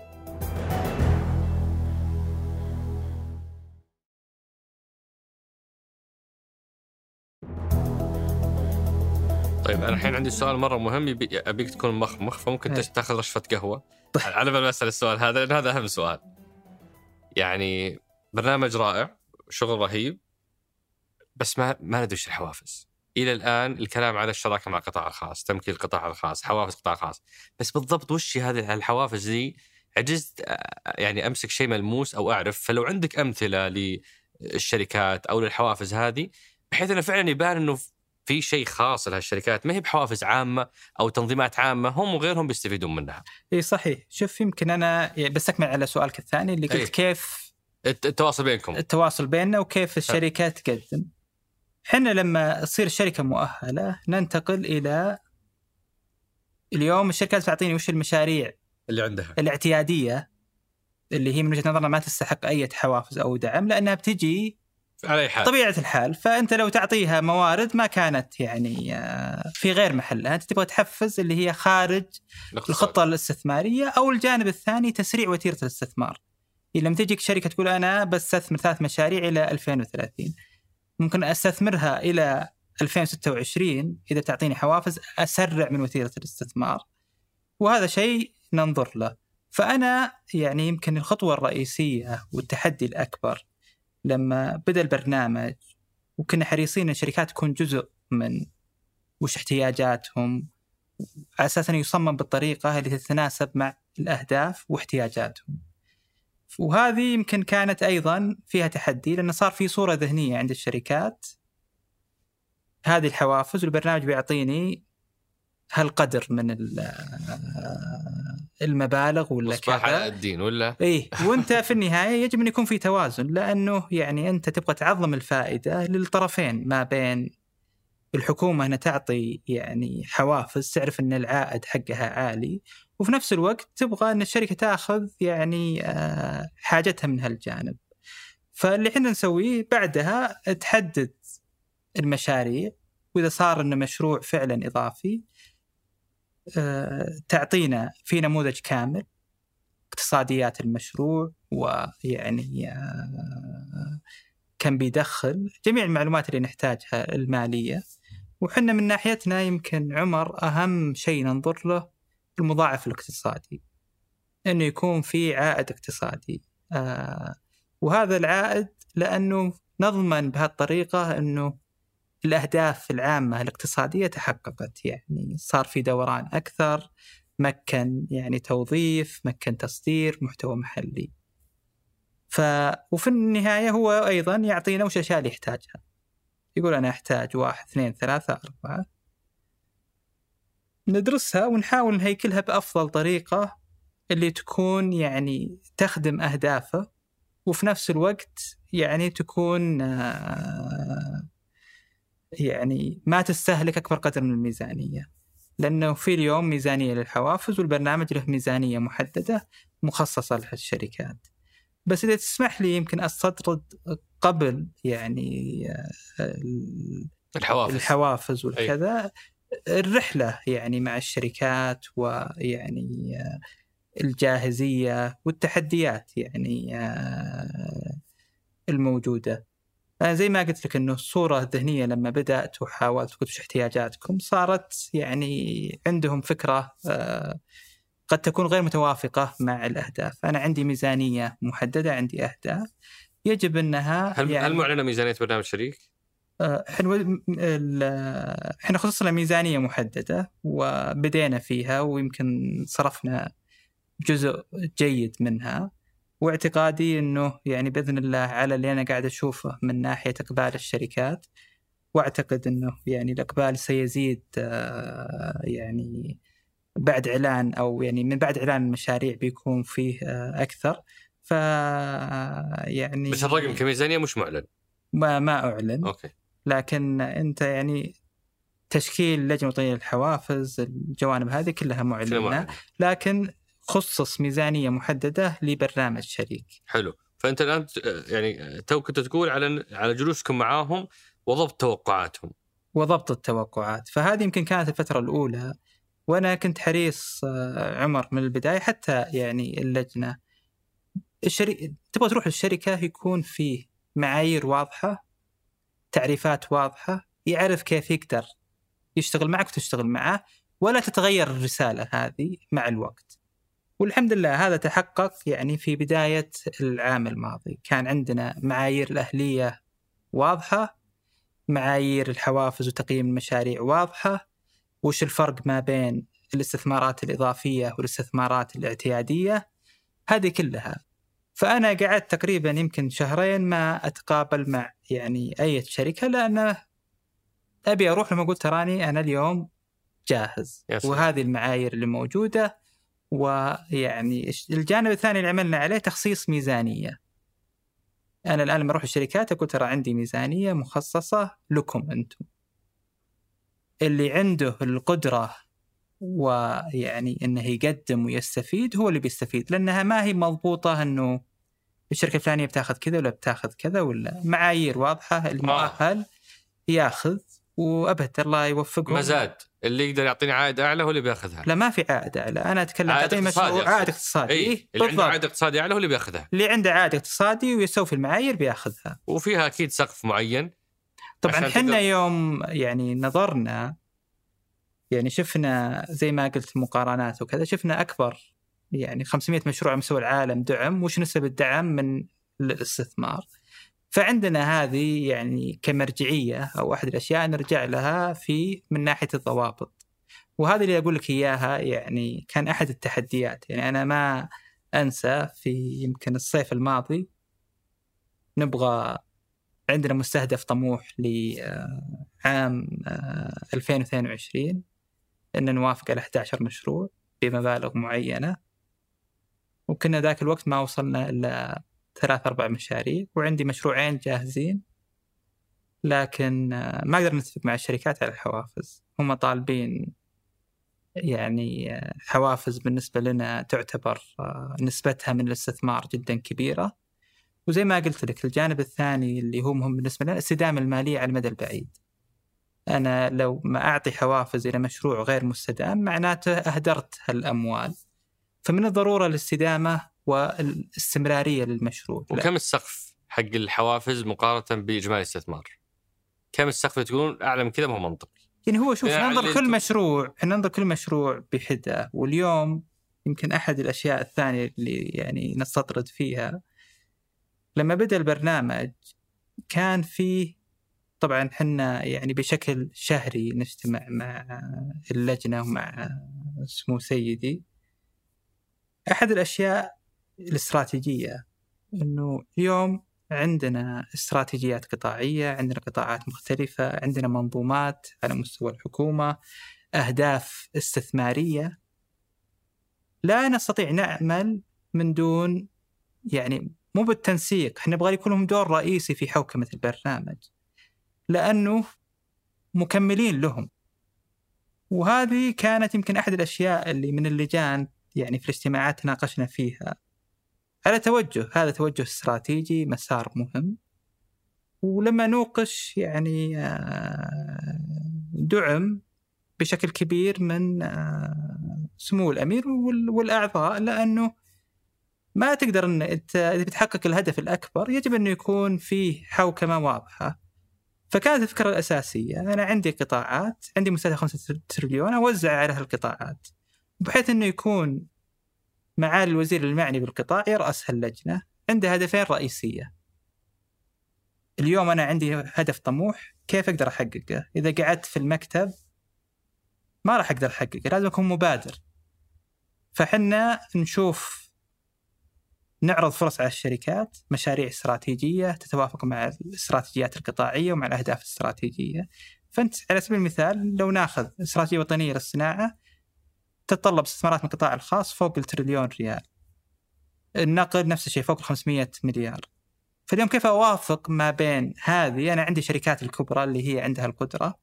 طيب أنا الحين عندي سؤال مرة مهم أبيك تكون مخمخ فممكن إيه. تاخذ رشفة قهوة طيب. على بال ما أسأل السؤال هذا لأن هذا أهم سؤال. يعني برنامج رائع شغل رهيب بس ما ما ندري الحوافز. إلى الآن الكلام على الشراكة مع القطاع الخاص، تمكين القطاع الخاص، حوافز القطاع الخاص، بس بالضبط وش هذه الحوافز دي؟ عجزت يعني أمسك شيء ملموس أو أعرف، فلو عندك أمثلة للشركات أو للحوافز هذه بحيث إنه فعلا يبان إنه في شيء خاص لهالشركات ما هي بحوافز عامة أو تنظيمات عامة هم وغيرهم بيستفيدون منها. إي صحيح، شوف يمكن أنا بس أكمل على سؤالك الثاني اللي قلت أي. كيف التواصل بينكم التواصل بيننا وكيف الشركة تقدم. إحنا لما تصير الشركة مؤهلة ننتقل إلى اليوم الشركات تعطيني وش المشاريع اللي عندها الاعتيادية اللي هي من وجهة نظرنا ما تستحق أي حوافز أو دعم لأنها بتجي على أي حال. طبيعة الحال فأنت لو تعطيها موارد ما كانت يعني آه، في غير محلها. أنت تبغى تحفز اللي هي خارج الخطة الاستثمارية أو الجانب الثاني تسريع وتيرة الاستثمار. لما تجيك شركة تقول أنا بستثمر ثلاث مشاريع إلى 2030 ممكن أستثمرها إلى 2026 إذا تعطيني حوافز أسرع من وتيرة الاستثمار. وهذا شيء ننظر له. فأنا يعني يمكن الخطوة الرئيسية والتحدي الأكبر لما بدأ البرنامج وكنا حريصين إن الشركات تكون جزء من وش احتياجاتهم على أساس إنه يصمم بالطريقة اللي تتناسب مع الأهداف واحتياجاتهم. وهذه يمكن كانت أيضا فيها تحدي لأنه صار في صورة ذهنية عند الشركات هذه الحوافز والبرنامج بيعطيني هالقدر من المبالغ ولا كذا على الدين ولا اي وأنت في النهاية يجب أن يكون في توازن لأنه يعني أنت تبغى تعظم الفائدة للطرفين ما بين الحكومة أنها تعطي يعني حوافز تعرف أن العائد حقها عالي وفي نفس الوقت تبغى أن الشركة تأخذ يعني آه، حاجتها من هالجانب. فاللي إحنا نسويه بعدها تحدد المشاريع وإذا صار انه مشروع فعلا إضافي تعطينا في نموذج كامل اقتصاديات المشروع ويعني آه، كم بيدخل جميع المعلومات اللي نحتاجها المالية. وحنا من ناحيتنا يمكن عمر أهم شيء ننظر له المضاعف الاقتصادي إنه يكون في عائد اقتصادي. آه وهذا العائد لأنه نضمن بهالطريقة إنه الأهداف العامة الاقتصادية تحققت. يعني صار في دوران أكثر مكن يعني توظيف مكن تصدير محتوى محلي. ف وفي النهاية هو أيضا يعطينا وش الأشياء اللي يحتاجها. يقول أنا أحتاج واحد اثنين ثلاثة أربعة. ندرسها ونحاول نهيكلها بأفضل طريقة اللي تكون يعني تخدم أهدافه وفي نفس الوقت يعني تكون آه، يعني ما تستهلك أكبر قدر من الميزانية. لأنه في اليوم ميزانية للحوافز والبرنامج له ميزانية محددة مخصصة للشركات بس إذا تسمح لي يمكن أستطرد قبل يعني الحوافز. الحوافز والكذا الرحلة يعني مع الشركات ويعني آه، الجاهزية والتحديات يعني آه، الموجودة. أنا زي ما قلت لك إنه الصورة الذهنية لما بدأت وحاولت قلت وش احتياجاتكم صارت يعني عندهم فكرة آه، قد تكون غير متوافقة مع الأهداف، أنا عندي ميزانية محددة عندي أهداف. يجب إنها هل يعني هل معلنة ميزانية برنامج شريك؟ آه، إحنا إحنا خصصنا ميزانية محددة وبدينا فيها ويمكن صرفنا جزء جيد منها. واعتقادي إنه يعني بإذن الله على اللي أنا قاعد أشوفه من ناحية إقبال الشركات وأعتقد إنه يعني الإقبال سيزيد آه، يعني بعد إعلان أو يعني من بعد إعلان المشاريع بيكون فيه آه، أكثر. ف يعني بس الرقم كميزانيه مش معلن. ما ما أعلن. أوكي. لكن أنت يعني تشكيل لجنة وطنيه للحوافز الجوانب هذه كلها معلنة. معلن. لكن خصص ميزانية محددة لبرنامج شريك. حلو. فأنت الآن يعني تو كنت تقول على على جلوسكم معاهم وضبط توقعاتهم. وضبط التوقعات. فهذه يمكن كانت الفترة الأولى وأنا كنت حريص آه، عمر من البداية حتى يعني اللجنة. الشري... تبغى تروح للشركه يكون فيه معايير واضحة تعريفات واضحة يعرف كيف يقدر يشتغل معك وتشتغل معه ولا تتغير الرسالة هذه مع الوقت. والحمد لله هذا تحقق يعني في بداية العام الماضي. كان عندنا معايير الأهلية واضحة معايير الحوافز وتقييم المشاريع واضحة وش الفرق ما بين الاستثمارات الإضافية والاستثمارات الاعتيادية؟ هذه كلها. فأنا قعدت تقريبا يمكن شهرين ما أتقابل مع يعني أي شركة لأن أبي أروح لما قلت تراني أنا اليوم جاهز. وهذه المعايير اللي موجودة ويعني الجانب الثاني اللي عملنا عليه تخصيص ميزانية. أنا الآن لما أروح الشركات أقول ترى عندي ميزانية مخصصة لكم أنتم. اللي عنده القدرة ويعني إنه يقدم ويستفيد هو اللي بيستفيد لأنها ما هي مضبوطة إنه الشركة الفلانية بتاخذ كذا ولا بتاخذ كذا ولا معايير واضحة المؤهل ياخذ وابد الله يوفقهم. مزاد. اللي يقدر يعطيني عائد أعلى هو اللي بيأخذها. لا ما في عائد أعلى. أنا أتكلم عائد اقتصادي مشروع. عائد اقتصادي. اي إيه، اللي عنده. عائد اقتصادي أعلى هو اللي بيأخذها. اللي عنده عائد اقتصادي ويستوفي المعايير بيأخذها. وفيها أكيد سقف معين. طبعا إحنا تقدر- يوم يعني نظرنا يعني شفنا زي ما قلت مقارنات وكذا شفنا أكبر يعني 500 مشروع على مستوى العالم دعم. وش نسب الدعم من الاستثمار؟ فعندنا هذه يعني كمرجعية أو أحد الأشياء نرجع لها في من ناحية الضوابط. وهذا اللي أقول لك إياها يعني كان أحد التحديات. يعني أنا ما أنسى في يمكن الصيف الماضي نبغى عندنا مستهدف طموح لعام 2022 إن نوافق على 11 مشروع بمبالغ معينة. وكنا ذاك الوقت ما وصلنا إلا ثلاث أربع مشاريع وعندي مشروعين جاهزين لكن آه، ما قدرنا نتفق مع الشركات على الحوافز. هم طالبين يعني آه، حوافز بالنسبة لنا تعتبر آه، نسبتها من الاستثمار جدا كبيرة. وزي ما قلت لك الجانب الثاني اللي هو مهم بالنسبة لنا الاستدامة المالية على المدى البعيد. أنا لو ما أعطي حوافز إلى مشروع غير مستدام معناته أهدرت هالأموال. فمن الضرورة الاستدامة والاستمرارية للمشروع. لا. وكم السقف حق الحوافز مقارنة بإجمالي الاستثمار؟ كم السقف تقول اعلى من كذا ما هو منطقي. يعني هو شوف يعني ننظر كل مشروع ننظر كل مشروع بحدة واليوم يمكن أحد الأشياء الثانية اللي يعني نستطرد فيها. لما بدأ البرنامج كان فيه طبعا حنا يعني بشكل شهري نجتمع مع اللجنة ومع سمو سيدي. أحد الأشياء الاستراتيجية. أنه اليوم عندنا استراتيجيات قطاعية عندنا قطاعات مختلفة عندنا منظومات على مستوى الحكومة أهداف استثمارية. لا نستطيع نعمل من دون يعني مو بالتنسيق إحنا نبغى يكون لهم دور رئيسي في حوكمة البرنامج. لأنه مكملين لهم. وهذه كانت يمكن أحد الأشياء اللي من اللجان يعني في الاجتماعات ناقشنا فيها. على توجه هذا توجه استراتيجي مسار مهم ولما نوقش يعني آه، دعم بشكل كبير من آه، سمو الأمير وال- والأعضاء لأنه ما تقدر إن أنت إذا بتحقق الهدف الأكبر يجب إنه يكون فيه حوكمة واضحة. فكانت الفكرة الأساسية أنا عندي قطاعات عندي مستهدف 5 تريليون أوزع على هالقطاعات بحيث إنه يكون معالي الوزير المعني بالقطاع يراس هاللجنه عنده هدفين رئيسية. اليوم أنا عندي هدف طموح كيف أقدر أحققه؟ إذا قعدت في المكتب ما راح أقدر أحققه، لازم أكون مبادر. فحنا نشوف نعرض فرص على الشركات، مشاريع استراتيجية تتوافق مع الاستراتيجيات القطاعية ومع الأهداف الاستراتيجية. فأنت على سبيل المثال لو ناخذ استراتيجية وطنية للصناعة تتطلب استثمارات من القطاع الخاص فوق التريليون ريال. النقل نفس الشيء فوق ال 500 مليار. فاليوم كيف أوافق ما بين هذه أنا عندي شركات الكبرى اللي هي عندها القدرة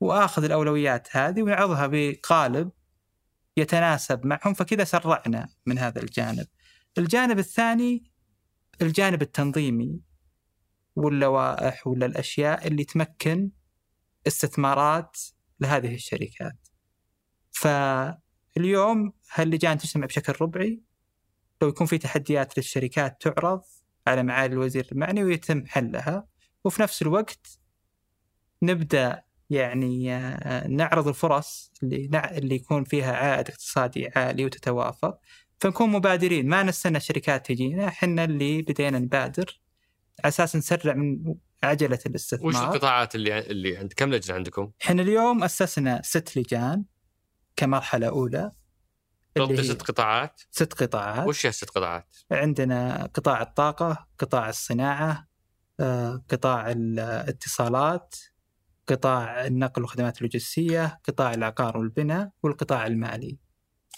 وآخذ الأولويات هذه ونعرضها بقالب يتناسب معهم فكذا سرعنا من هذا الجانب. الجانب الثاني الجانب التنظيمي واللوائح ولا الاشياء اللي تمكن استثمارات لهذه الشركات. فاليوم هاللجان تجتمع بشكل ربعي؟ لو يكون في تحديات للشركات تعرض على معالي الوزير المعني ويتم حلها وفي نفس الوقت نبدأ يعني آه، نعرض الفرص اللي نع- اللي يكون فيها عائد اقتصادي عالي وتتوافق فنكون مبادرين. ما نستنى الشركات تجينا إحنا اللي بدينا نبادر على أساس نسرع من عجلة وش الاستثمار. القطاعات اللي اللي عند كم لجنة عندكم؟ إحنا اليوم أسسنا ست لجان. كمرحلة أولى. اللي ست قطاعات؟ ست قطاعات. وش هي الست قطاعات؟ عندنا قطاع الطاقة قطاع الصناعة آه، قطاع الاتصالات قطاع النقل والخدمات اللوجستية قطاع العقار والبناء والقطاع المالي.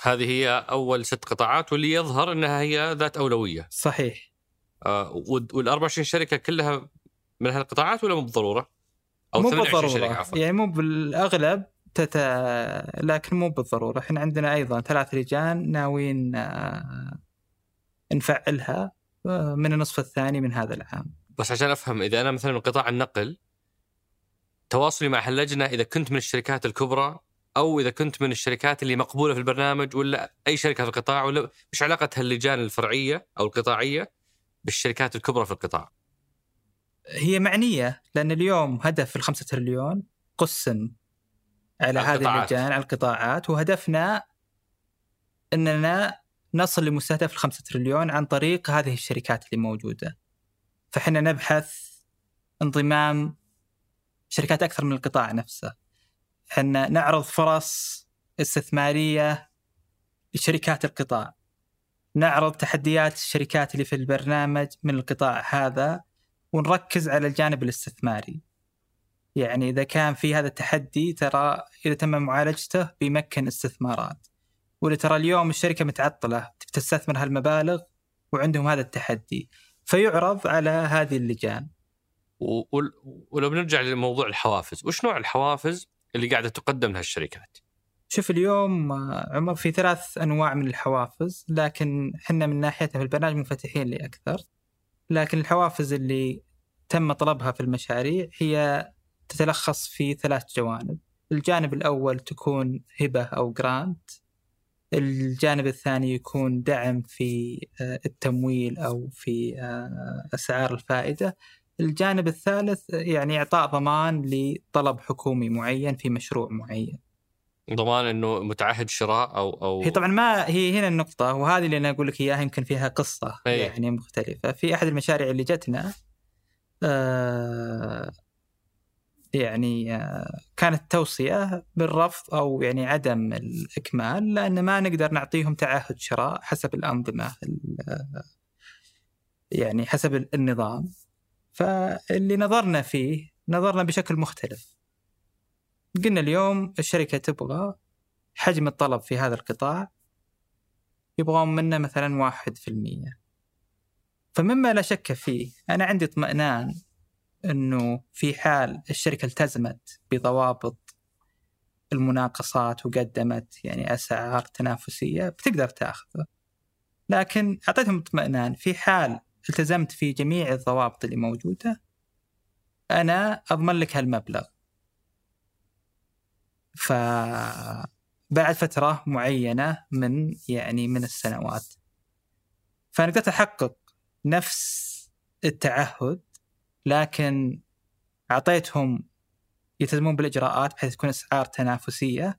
هذه هي أول ست قطاعات واللي يظهر إنها هي ذات أولوية. صحيح. آه وال 24 شركة كلها من هالقطاعات ولا مو بالضرورة؟ أو مو 28 شركه بالضرورة. عفوا. يعني مو بالأغلب تت... لكن مو بالضرورة إحنا عندنا أيضا ثلاث لجان ناويين آه، نفعلها آه، من النصف الثاني من هذا العام بس عشان أفهم إذا أنا مثلا من قطاع النقل تواصلي مع هاللجنة إذا كنت من الشركات الكبرى أو إذا كنت من الشركات اللي مقبولة في البرنامج ولا أي شركة في القطاع ولا مش علاقة هاللجان الفرعية أو القطاعية بالشركات الكبرى في القطاع؟ هي معنية لأن اليوم هدف الخمسة تريليون قسم على هذه. اللجان على القطاعات وهدفنا أننا نصل لمستهدف الخمسة تريليون عن طريق هذه الشركات اللي موجودة. فحنا نبحث انضمام شركات أكثر من القطاع نفسه. حنا نعرض فرص استثمارية لشركات القطاع. نعرض تحديات الشركات اللي في البرنامج من القطاع هذا ونركز على الجانب الاستثماري. يعني إذا كان في هذا التحدي ترى إذا تم معالجته بيمكن استثمارات. ولا ترى اليوم الشركة متعطلة تبي تستثمر هالمبالغ وعندهم هذا التحدي فيعرض على هذه اللجان. ولو بنرجع لموضوع الحوافز، وش نوع الحوافز اللي قاعدة تقدم لهالشركات؟ شوف اليوم آه، عمر في ثلاث أنواع من الحوافز لكن إحنا من ناحيتها في البرنامج منفتحين لأكثر. لكن الحوافز اللي تم طلبها في المشاريع هي تتلخص في ثلاث جوانب. الجانب الأول تكون هبة أو جرانت الجانب الثاني يكون دعم في آه، التمويل أو في آه، أسعار الفائدة. الجانب الثالث يعني إعطاء ضمان لطلب حكومي معين في مشروع معين. ضمان إنه متعهد شراء أو أو هي طبعا ما هي هنا النقطة وهذه اللي أنا أقول لك إياها يمكن فيها قصة أي. يعني مختلفة. في أحد المشاريع اللي جتنا آه يعني آه كانت توصية بالرفض أو يعني عدم الإكمال لأن ما نقدر نعطيهم تعهد شراء حسب الأنظمة ال- يعني حسب النظام. فاللي نظرنا فيه نظرنا بشكل مختلف. قلنا اليوم الشركة تبغى حجم الطلب في هذا القطاع يبغون منا مثلا واحد في المية. فمما لا شك فيه أنا عندي اطمئنان أنه في حال الشركة التزمت بضوابط المناقصات وقدمت يعني أسعار تنافسية بتقدر تأخذه. لكن أعطيتهم اطمئنان في حال التزمت في جميع الضوابط اللي موجودة أنا أضمن لك هالمبلغ. ف بعد فترة معينة من يعني من السنوات. فأنا قدرت أحقق نفس التعهد لكن أعطيتهم يلتزمون بالإجراءات بحيث تكون أسعار تنافسية.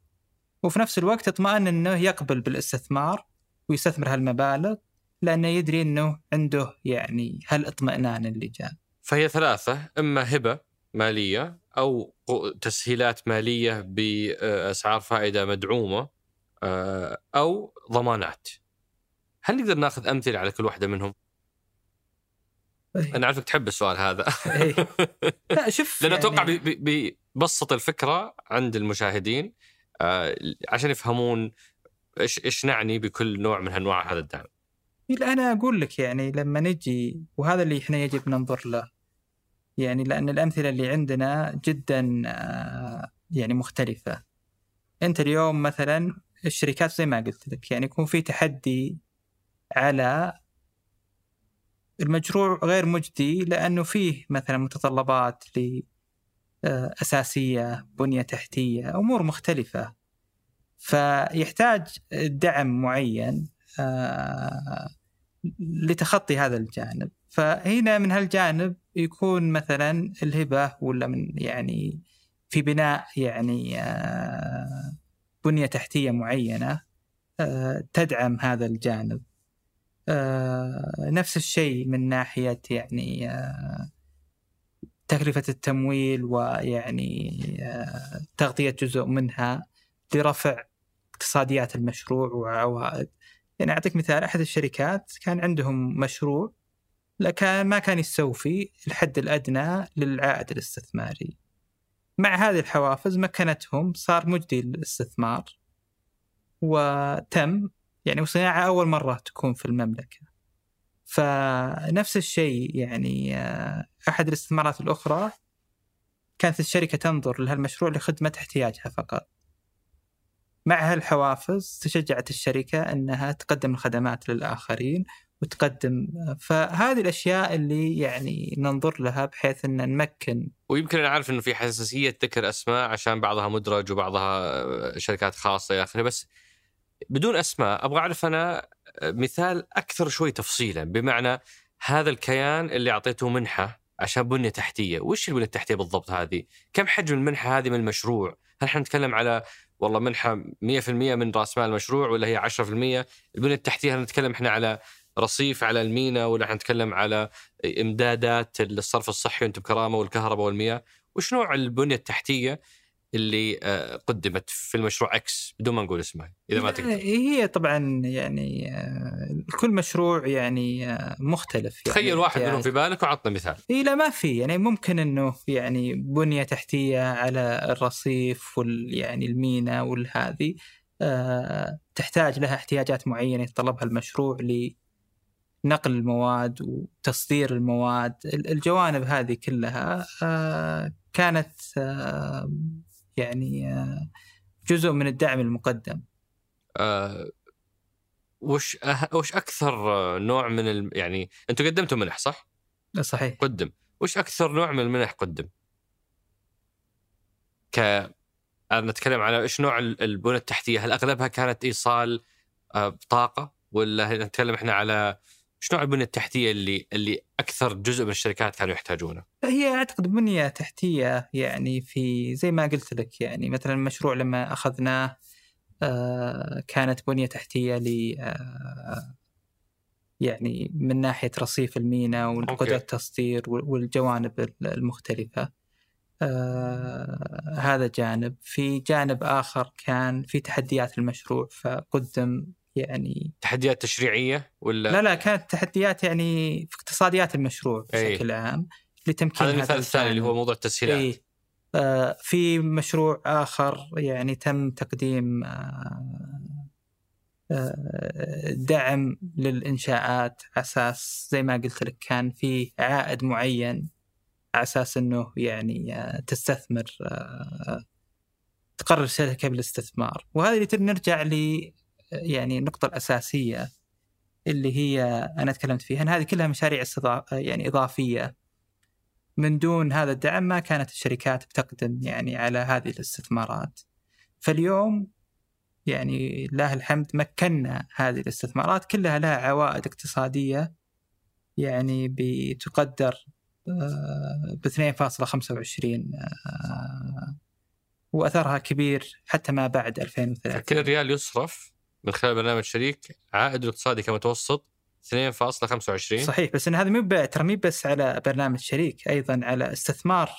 وفي نفس الوقت اطمأن أنه يقبل بالاستثمار ويستثمر هالمبالغ لأنه يدري أنه عنده يعني هالإطمئنان اللي جاء. فهي ثلاثة إما هبة مالية أو تسهيلات مالية بأسعار فائدة مدعومة آه، أو ضمانات. هل نقدر ناخذ أمثلة على كل واحدة منهم؟ إيه. أنا عارفك تحب السؤال هذا إيه. (laughs) لا شوف لأن أتوقع يعني بيبسط الفكرة عند المشاهدين آه، عشان يفهمون إيش إيش نعني بكل نوع من أنواع هذا الدعم. أنا أقول لك يعني لما نجي وهذا اللي إحنا يجب ننظر له يعني لأن الأمثلة اللي عندنا جدا آه، يعني مختلفة. أنت اليوم مثلا الشركات زي ما قلت لك يعني يكون في تحدي على المشروع غير مجدي لأنه فيه مثلا متطلبات ل آه، أساسية بنية تحتية أمور مختلفة. فيحتاج دعم معين آه، لتخطي هذا الجانب. فهنا من هالجانب يكون مثلا الهبة ولا من يعني في بناء يعني آه، بنية تحتية معينة تدعم هذا الجانب. نفس الشيء من ناحية يعني آه، تكلفة التمويل ويعني آه، تغطية جزء منها لرفع اقتصاديات المشروع وعوائد. يعني أعطيك مثال أحد الشركات كان عندهم مشروع لكن ما كان يستوفي الحد الأدنى للعائد الاستثماري. مع هذه الحوافز مكنتهم صار مجدي للاستثمار وتم يعني وصناعة أول مرة تكون في المملكة. فنفس الشيء يعني آه، أحد الاستثمارات الأخرى كانت الشركة تنظر لهالمشروع لخدمة احتياجها فقط. مع هالحوافز تشجعت الشركة أنها تقدم الخدمات للآخرين وتقدم فهذه الأشياء اللي يعني ننظر لها بحيث إن نمكن. ويمكن أنا عارف إنه في حساسية ذكر أسماء عشان بعضها مدرج وبعضها شركات خاصة يا أخي بس بدون أسماء أبغى أعرف أنا مثال أكثر شوي تفصيلا بمعنى هذا الكيان اللي أعطيته منحة عشان بنيه تحتية، وش البنيه التحتية بالضبط هذه؟ كم حجم المنحة هذه من المشروع؟ هل إحنا نتكلم على والله منحة 100% من رأس مال المشروع ولا هي 10%؟ البنيه التحتية هل نتكلم إحنا على رصيف على المينا ولا إحنا نتكلم على إمدادات الصرف الصحي وانت بكرامه والكهرباء والمياه؟ وش نوع البنية التحتية اللي آه، قدمت في المشروع إكس بدون ما نقول اسمها إذا ما تقدر. هي طبعا يعني آه، كل مشروع يعني آه، مختلف يعني. تخيل واحد منهم في بالك وعطنا مثال. إي لا ما في. يعني ممكن إنه يعني بنية تحتية على الرصيف وال يعني المينا والهذه تحتاج لها احتياجات معينة يتطلبها المشروع لنقل المواد وتصدير المواد. الجوانب هذه كلها كانت يعني جزء من الدعم المقدم. أه وش أه وش أكثر نوع من الم... يعني أنتم قدمتوا منح صح؟ صحيح. قدم. وش أكثر نوع من المنح قدم؟ ك أنا نتكلم على إيش نوع البنى التحتية. هل أغلبها كانت إيصال آه، طاقة؟ ولا نتكلم إحنا على إيش نوع البنيه التحتية اللي اللي أكثر جزء من الشركات كانوا يحتاجونه؟ هي أعتقد بنيه تحتية يعني في زي ما قلت لك يعني مثلا المشروع لما أخذناه آه كانت بنية تحتية ل آه يعني من ناحية رصيف المينا وقدره التصدير والجوانب المختلفة. آه هذا جانب، في جانب آخر كان في تحديات المشروع فقدم يعني تحديات تشريعية ولا لا لا كانت تحديات يعني في اقتصاديات المشروع بشكل أي. عام لتمكين هذا المثال الثاني اللي هو موضوع التسهيلات أي. آه في مشروع آخر يعني تم تقديم آه آه دعم للإنشاءات على أساس زي ما قلت لك كان في عائد معين على أساس إنه يعني تستثمر تقرر الشركة بالاستثمار وهذا اللي نرجع يعني النقطة الأساسية اللي هي أنا تكلمت فيها أن هذه كلها مشاريع يعني إضافية. من دون هذا الدعم ما كانت الشركات بتقدم يعني على هذه الاستثمارات. فاليوم يعني لله الحمد مكنا هذه الاستثمارات كلها لها عوائد اقتصادية يعني بتقدر ب 2.25 وأثرها كبير حتى ما بعد 2003 كل ريال يصرف من خلال برنامج شريك عائد الاقتصادي كمتوسط 2.25 صحيح بس إن هذا مو ترى مو بس على برنامج شريك أيضا على استثمار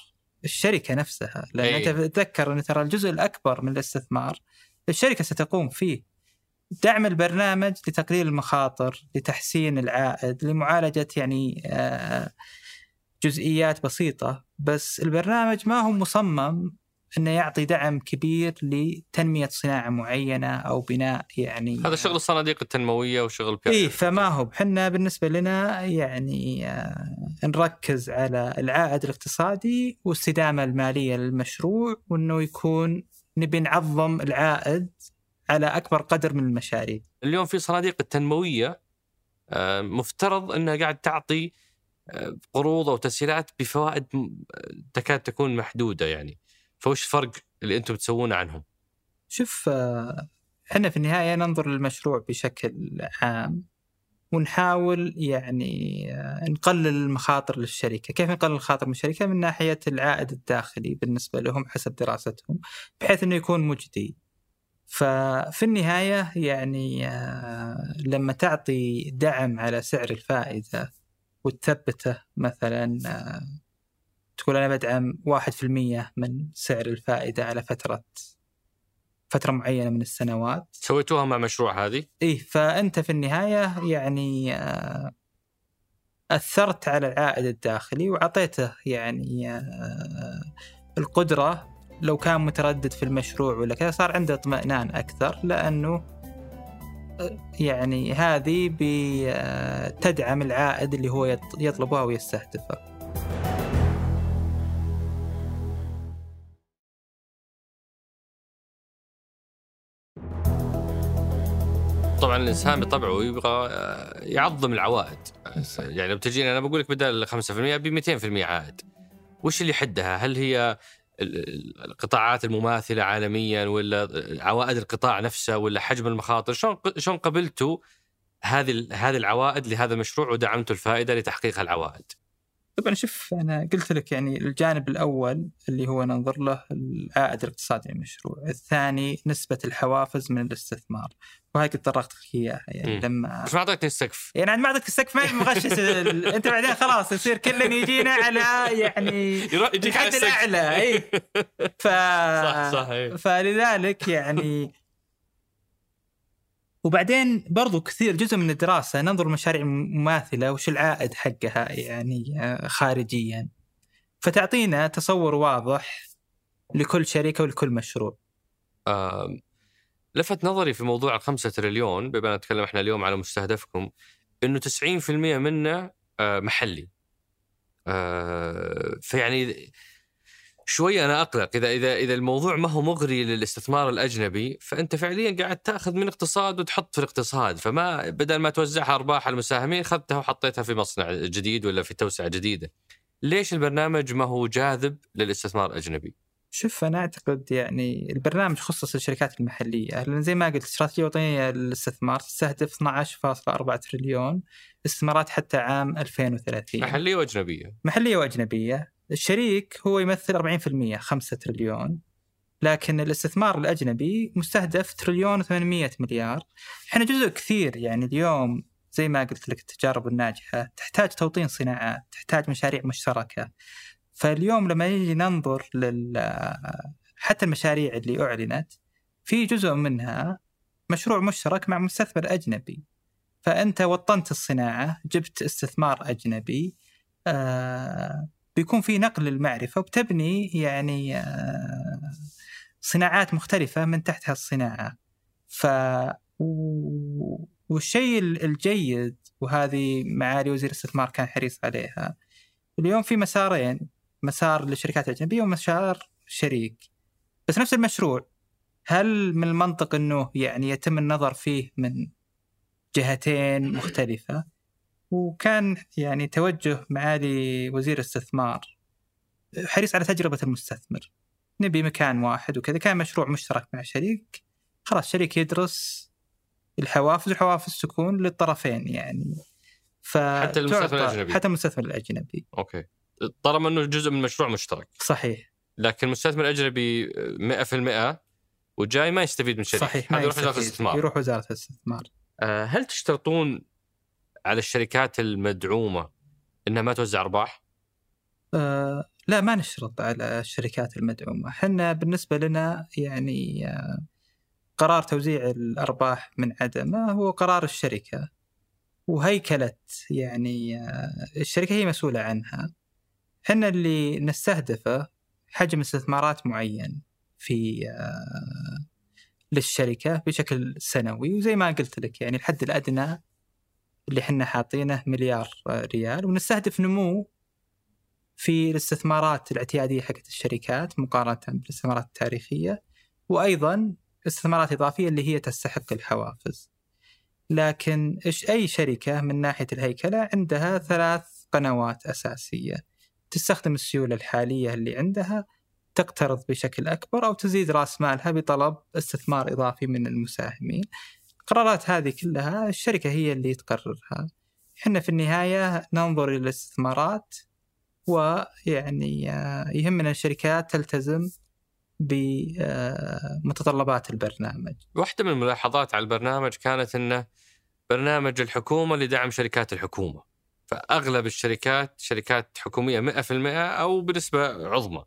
الشركة نفسها. لأن أي. أنت تتذكر إن ترى الجزء الأكبر من الاستثمار الشركة ستقوم فيه. دعم البرنامج لتقليل المخاطر لتحسين العائد لمعالجة يعني آه، جزئيات بسيطة. بس البرنامج ما هو مصمم إنه يعطي دعم كبير لتنمية صناعة معينة أو بناء يعني هذا شغل الصناديق التنموية وشغل بي اي فما هو إحنا بالنسبة لنا يعني آه، نركز على العائد الاقتصادي والاستدامه المالية للمشروع وإنه يكون نبي نعظم العائد على أكبر قدر من المشاريع. اليوم في صناديق التنموية آه، مفترض إنها قاعد تعطي آه، قروض أو تسهيلات بفوائد تكاد تكون محدودة يعني فوش الفرق اللي أنتم تسوونه عنهم؟ شوف آه، إحنا في النهاية ننظر للمشروع بشكل عام ونحاول يعني آه، نقلل المخاطر للشركة، كيف نقلل المخاطر من الشركة؟ من ناحية العائد الداخلي بالنسبة لهم حسب دراستهم بحيث إنه يكون مجدي. ففي النهاية يعني آه، لما تعطي دعم على سعر الفائدة وتثبته مثلا تقول أنا بدعم 1% من سعر الفائدة على فترة فترة معينة من السنوات. سويتوها مع مشروع هذه؟ إيه فأنت في النهاية يعني آه، أثرت على العائد الداخلي وأعطيته يعني آه، القدرة. لو كان متردد في المشروع ولا كذا صار عنده اطمئنان أكثر لأنه آه، يعني هذه بتدعم العائد اللي هو يط- يطلبه أو طبعا الإنسان بطبعه يبغى آه، يعظم العوائد. يعني لو تجيني أنا بقول لك بدل 5% ب 200% عائد وش اللي يحدها؟ هل هي ال- ال- القطاعات المماثلة عالميا ولا عوائد القطاع نفسه ولا حجم المخاطر؟ شلون شلون قبلتوا هذه هذه العوائد لهذا المشروع ودعمتوا الفائدة لتحقيق العوائد؟ طبعا شوف أنا قلت لك يعني الجانب الأول اللي هو ننظر له العائد الاقتصادي للمشروع، الثاني نسبة الحوافز من الاستثمار، وهاي قد طرقت لك إياها يعني مم. لما بس ما أعطيتني السقف يعني عاد ما عندك السقف ما مغشش. (laughs) أنت بعدين خلاص يصير كلنا يجينا على يعني (laughs) يجيك على السقف الأعلى اي (laughs) ف صح صح إيه. فلذلك يعني وبعدين برضو كثير جزء من الدراسة ننظر لمشاريع مماثلة وش العائد حقها يعني آه، خارجيا. فتعطينا تصور واضح لكل شركة ولكل مشروع. آم، لفت نظري في موضوع الخمسة تريليون بما نتكلم إحنا اليوم على مستهدفكم إنه 90% منه آه، محلي. آه، فيعني شوي أنا أقلق إذا إذا إذا الموضوع ما هو مغري للاستثمار الأجنبي فأنت فعليا قاعد تأخذ من اقتصاد وتحط في الاقتصاد فما بدل ما توزعها أرباح على المساهمين اخذتها وحطيتها في مصنع جديد ولا في توسعة جديدة. ليش البرنامج ما هو جاذب للاستثمار الأجنبي؟ شوف أنا أعتقد يعني البرنامج خصص للشركات المحلية لأن زي ما قلت الاستراتيجية الوطنية للاستثمار تستهدف 12.4 تريليون استثمارات حتى عام 2030 محلية وأجنبية. محلية وأجنبية الشريك هو يمثل 40% 5 تريليون. لكن الاستثمار الأجنبي مستهدف تريليون و800 مليار. إحنا جزء كثير يعني اليوم زي ما قلت لك التجارب الناجحة تحتاج توطين صناعات تحتاج مشاريع مشتركة. فاليوم لما نجي ننظر لل حتى المشاريع اللي أعلنت في جزء منها مشروع مشترك مع مستثمر أجنبي. فأنت وطنت الصناعة جبت استثمار أجنبي آه بيكون في نقل للمعرفة وبتبني يعني آه صناعات مختلفة من تحت هالصناعة ف والشيء الجيد وهذه معالي وزير الاستثمار كان حريص عليها. اليوم في مسارين مسار للشركات الأجنبية ومسار شريك. بس نفس المشروع هل من المنطق أنه يعني يتم النظر فيه من جهتين مختلفة؟ وكان يعني توجه معالي وزير الاستثمار حريص على تجربة المستثمر. نبي مكان واحد وكذا كان مشروع مشترك مع شريك. خلاص شريك يدرس الحوافز وحوافز تكون للطرفين يعني. ف حتى المستثمر الأجنبي. حتى المستثمر الأجنبي. أوكي. طالما إنه جزء من مشروع مشترك. صحيح. لكن المستثمر الأجنبي 100% وجاي ما يستفيد من شريك. صحيح ما هذا يروح وزارة. الاستثمار. يروح وزارة الاستثمار. آه، هل تشترطون على الشركات المدعومة إنها ما توزع أرباح؟ آه لا ما نشترط على الشركات المدعومة. حنا بالنسبة لنا يعني آه قرار توزيع الأرباح من عدمه هو قرار الشركة. وهيكلة يعني آه الشركة هي مسؤولة عنها. حنا اللي نستهدفه حجم استثمارات معين في آه للشركة بشكل سنوي. وزي ما قلت لك يعني الحد الأدنى اللي حنا حاطينه مليار ريال ونستهدف نمو في الاستثمارات الاعتيادية حقت الشركات مقارنة بالاستثمارات التاريخية وأيضا استثمارات إضافية اللي هي تستحق الحوافز. لكن إيش أي شركة من ناحية الهيكلة عندها ثلاث قنوات أساسية تستخدم السيولة الحالية اللي عندها تقترض بشكل أكبر أو تزيد رأس مالها بطلب استثمار إضافي من المساهمين. القرارات هذه كلها الشركة هي اللي تقررها. إحنا في النهاية ننظر إلى الاستثمارات ويعني آه، يهمنا الشركات تلتزم بمتطلبات البرنامج. واحدة من الملاحظات على البرنامج كانت إنه برنامج الحكومة لدعم شركات الحكومة. فأغلب الشركات شركات حكومية 100% أو بنسبة عظمى.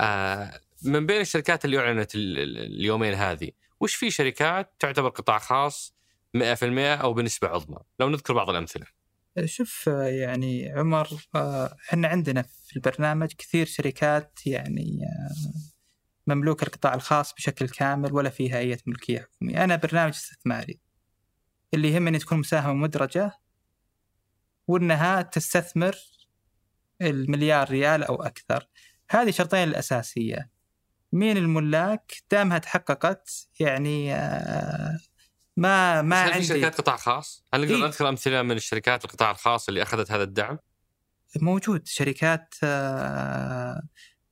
آه، من بين الشركات اللي ال- اليومين هذه وش في شركات تعتبر قطاع خاص 100% أو بنسبة عظمى؟ لو نذكر بعض الأمثلة. شوف آه، يعني عمر آه، إحنا عندنا في البرنامج كثير شركات يعني مملوكة القطاع الخاص بشكل كامل ولا فيها أي ملكية حكومية. أنا برنامج استثماري اللي يهمني تكون مساهمة مدرجة وأنها تستثمر المليار ريال أو أكثر. هذه شرطين الأساسية. مين الملاك دامها تحققت يعني آه، ما ما هل في عندي شركات قطاع خاص؟ هل نقدر إيه. نذكر أمثلة من الشركات القطاع الخاص اللي أخذت هذا الدعم؟ موجود شركات آه،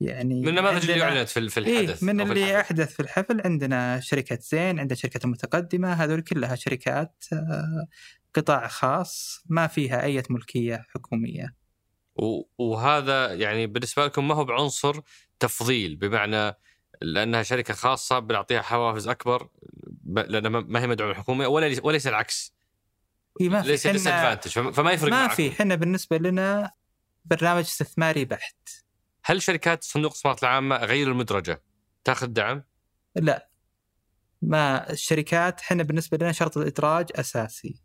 يعني من النماذج اللي أعلنت في في إيه الحدث من أو في اللي الحفل. أحدث في الحفل عندنا شركة زين عندنا شركة المتقدمه هذول كلها شركات آه، قطاع خاص ما فيها أي ملكية حكومية وهذا يعني بالنسبة لكم ما هو بعنصر تفضيل بمعنى لأنها شركة خاصة بنعطيها حوافز أكبر لانها ما- هي مدعومة حكوميه ولا وليس العكس. إيه ما في ليس disadvantage فما يفرق ما. في إحنا بالنسبة لنا برنامج استثماري بحت. هل شركات صندوق الاستثمارات العامة غير المدرجة تأخذ دعم؟ لا. ما الشركات إحنا بالنسبة لنا شرط الإدراج أساسي.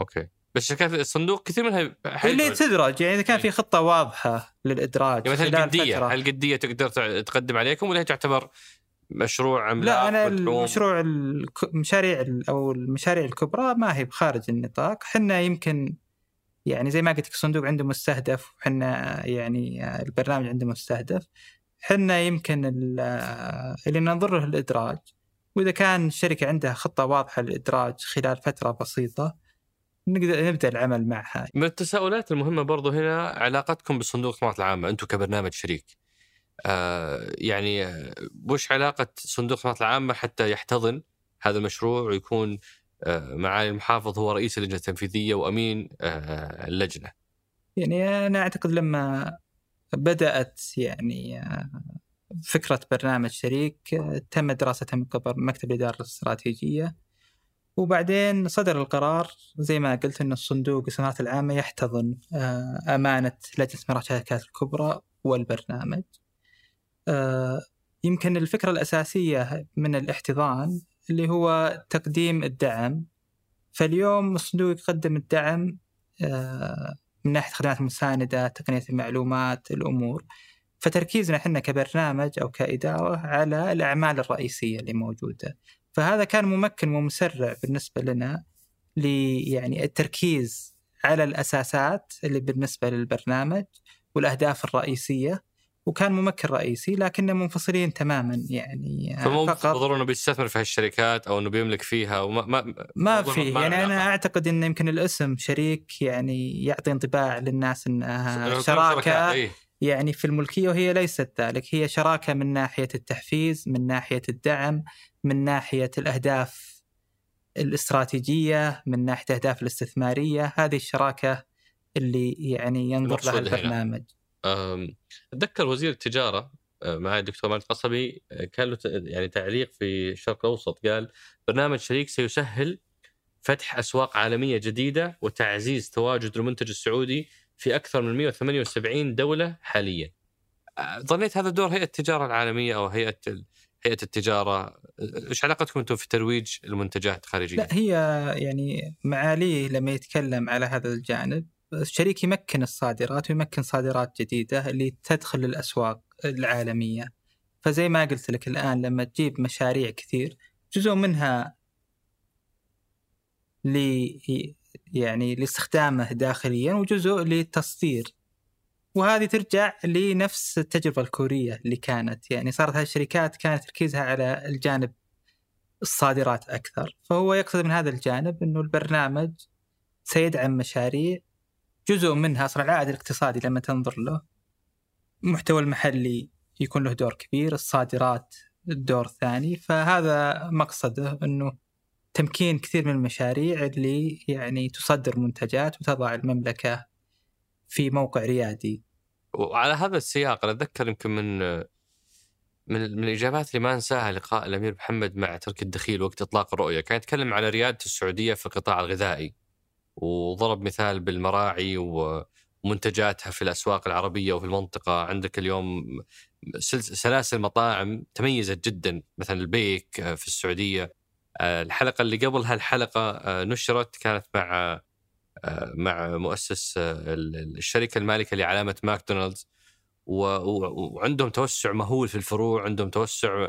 أوكي. بس شركات الصندوق كثير منها اللي. تدرج يعني اذا كان في خطة واضحة للإدراج يعني مثلا القديه. هل القديه تقدر تقدم عليكم ولا هي تعتبر مشروع عملاق لا أنا؟ المشروع المشاريع ال- أو المشاريع الكبرى ما هي بخارج النطاق حنا يمكن يعني زي ما قلت لك الصندوق عنده مستهدف وحنا يعني البرنامج عنده مستهدف حنا يمكن ال- اللي ننظر له الإدراج وإذا كان الشركة عندها خطة واضحة للإدراج خلال فترة بسيطة نقدر نبدأ العمل معها. من التساؤلات المهمة برضو هنا علاقتكم بالصندوق الاستثمارات العامة أنتم كبرنامج شريك. آه يعني وش علاقة صندوق الاستثمارات العامة حتى يحتضن هذا المشروع ويكون آه معالي المحافظ هو رئيس اللجنة التنفيذية وأمين آه اللجنة؟ يعني أنا أعتقد لما بدأت يعني آه، فكرة برنامج شريك آه، تم دراستها من قبل مكتب الإدارة الاستراتيجية. وبعدين صدر القرار زي ما قلت إن الصندوق الاستثمارات العامة يحتضن آه، أمانة لجنه استثمارات الشركات الكبرى والبرنامج. آه، يمكن الفكرة الأساسية من الاحتضان اللي هو تقديم الدعم فاليوم الصندوق يقدم الدعم آه، من ناحية خدمات مساندة، تقنية المعلومات، الأمور. فتركيزنا إحنا كبرنامج أو كإدارة على الأعمال الرئيسية اللي موجودة. فهذا كان ممكن ومسرع بالنسبة لنا ل يعني التركيز على الأساسات اللي بالنسبة للبرنامج والأهداف الرئيسية وكان ممكن رئيسي لكننا منفصلين تماما يعني فمو فقط أنه بيستثمر في هالشركات أو أنه بيملك فيها وما ما ما في يعني أنا. أعتقد إن يمكن الاسم شريك يعني يعطي انطباع للناس إنها شراكة. يعني في الملكية وهي ليست ذلك هي شراكة من ناحية التحفيز من ناحية الدعم من ناحية الأهداف الاستراتيجية من ناحية الأهداف الاستثمارية. هذه الشراكة اللي يعني ينظر لها البرنامج. أتذكر وزير التجارة آه، مع الدكتور مالك قصبي آه، كان له يعني تعليق في الشرق الأوسط قال برنامج شريك سيسهل فتح أسواق عالمية جديدة وتعزيز تواجد المنتج السعودي في أكثر من 178 دولة حاليا. ظنيت هذا دور هيئة التجارة العالمية أو هيئة هيئة التجارة إيش علاقتكم أنتم في ترويج المنتجات الخارجيه؟ لا هي يعني معاليه لما يتكلم على هذا الجانب الشريك يمكن الصادرات ويمكن صادرات جديدة اللي تدخل الأسواق العالمية. فزي ما قلت لك الآن لما تجيب مشاريع كثير جزء منها ل يعني لاستخدامه داخليا وجزء للتصدير. وهذه ترجع لنفس التجربة الكورية اللي كانت. يعني صارت هذه الشركات كانت تركيزها على الجانب الصادرات أكثر. فهو يقصد من هذا الجانب أنه البرنامج سيدعم مشاريع جزء منها أصلا العائد الاقتصادي لما تنظر له. المحتوى المحلي يكون له دور كبير الصادرات الدور الثاني فهذا مقصده أنه تمكين كثير من المشاريع اللي يعني تصدر منتجات وتضع المملكة في موقع ريادي. وعلى هذا السياق أنا أتذكر يمكن من من من الإجابات اللي ما أنساها لقاء الأمير محمد مع ترك الدخيل وقت إطلاق الرؤية، كان يتكلم على ريادة السعودية في القطاع الغذائي وضرب مثال بالمراعي ومنتجاتها في الأسواق العربية وفي المنطقة، عندك اليوم سلاسل مطاعم تميزت جدا مثلا البيك في السعودية. الحلقة اللي قبل هالحلقه نشرت كانت مع مع مؤسس الشركة المالكة لعلامة ماكدونالدز. وعندهم توسع مهول في الفروع عندهم توسع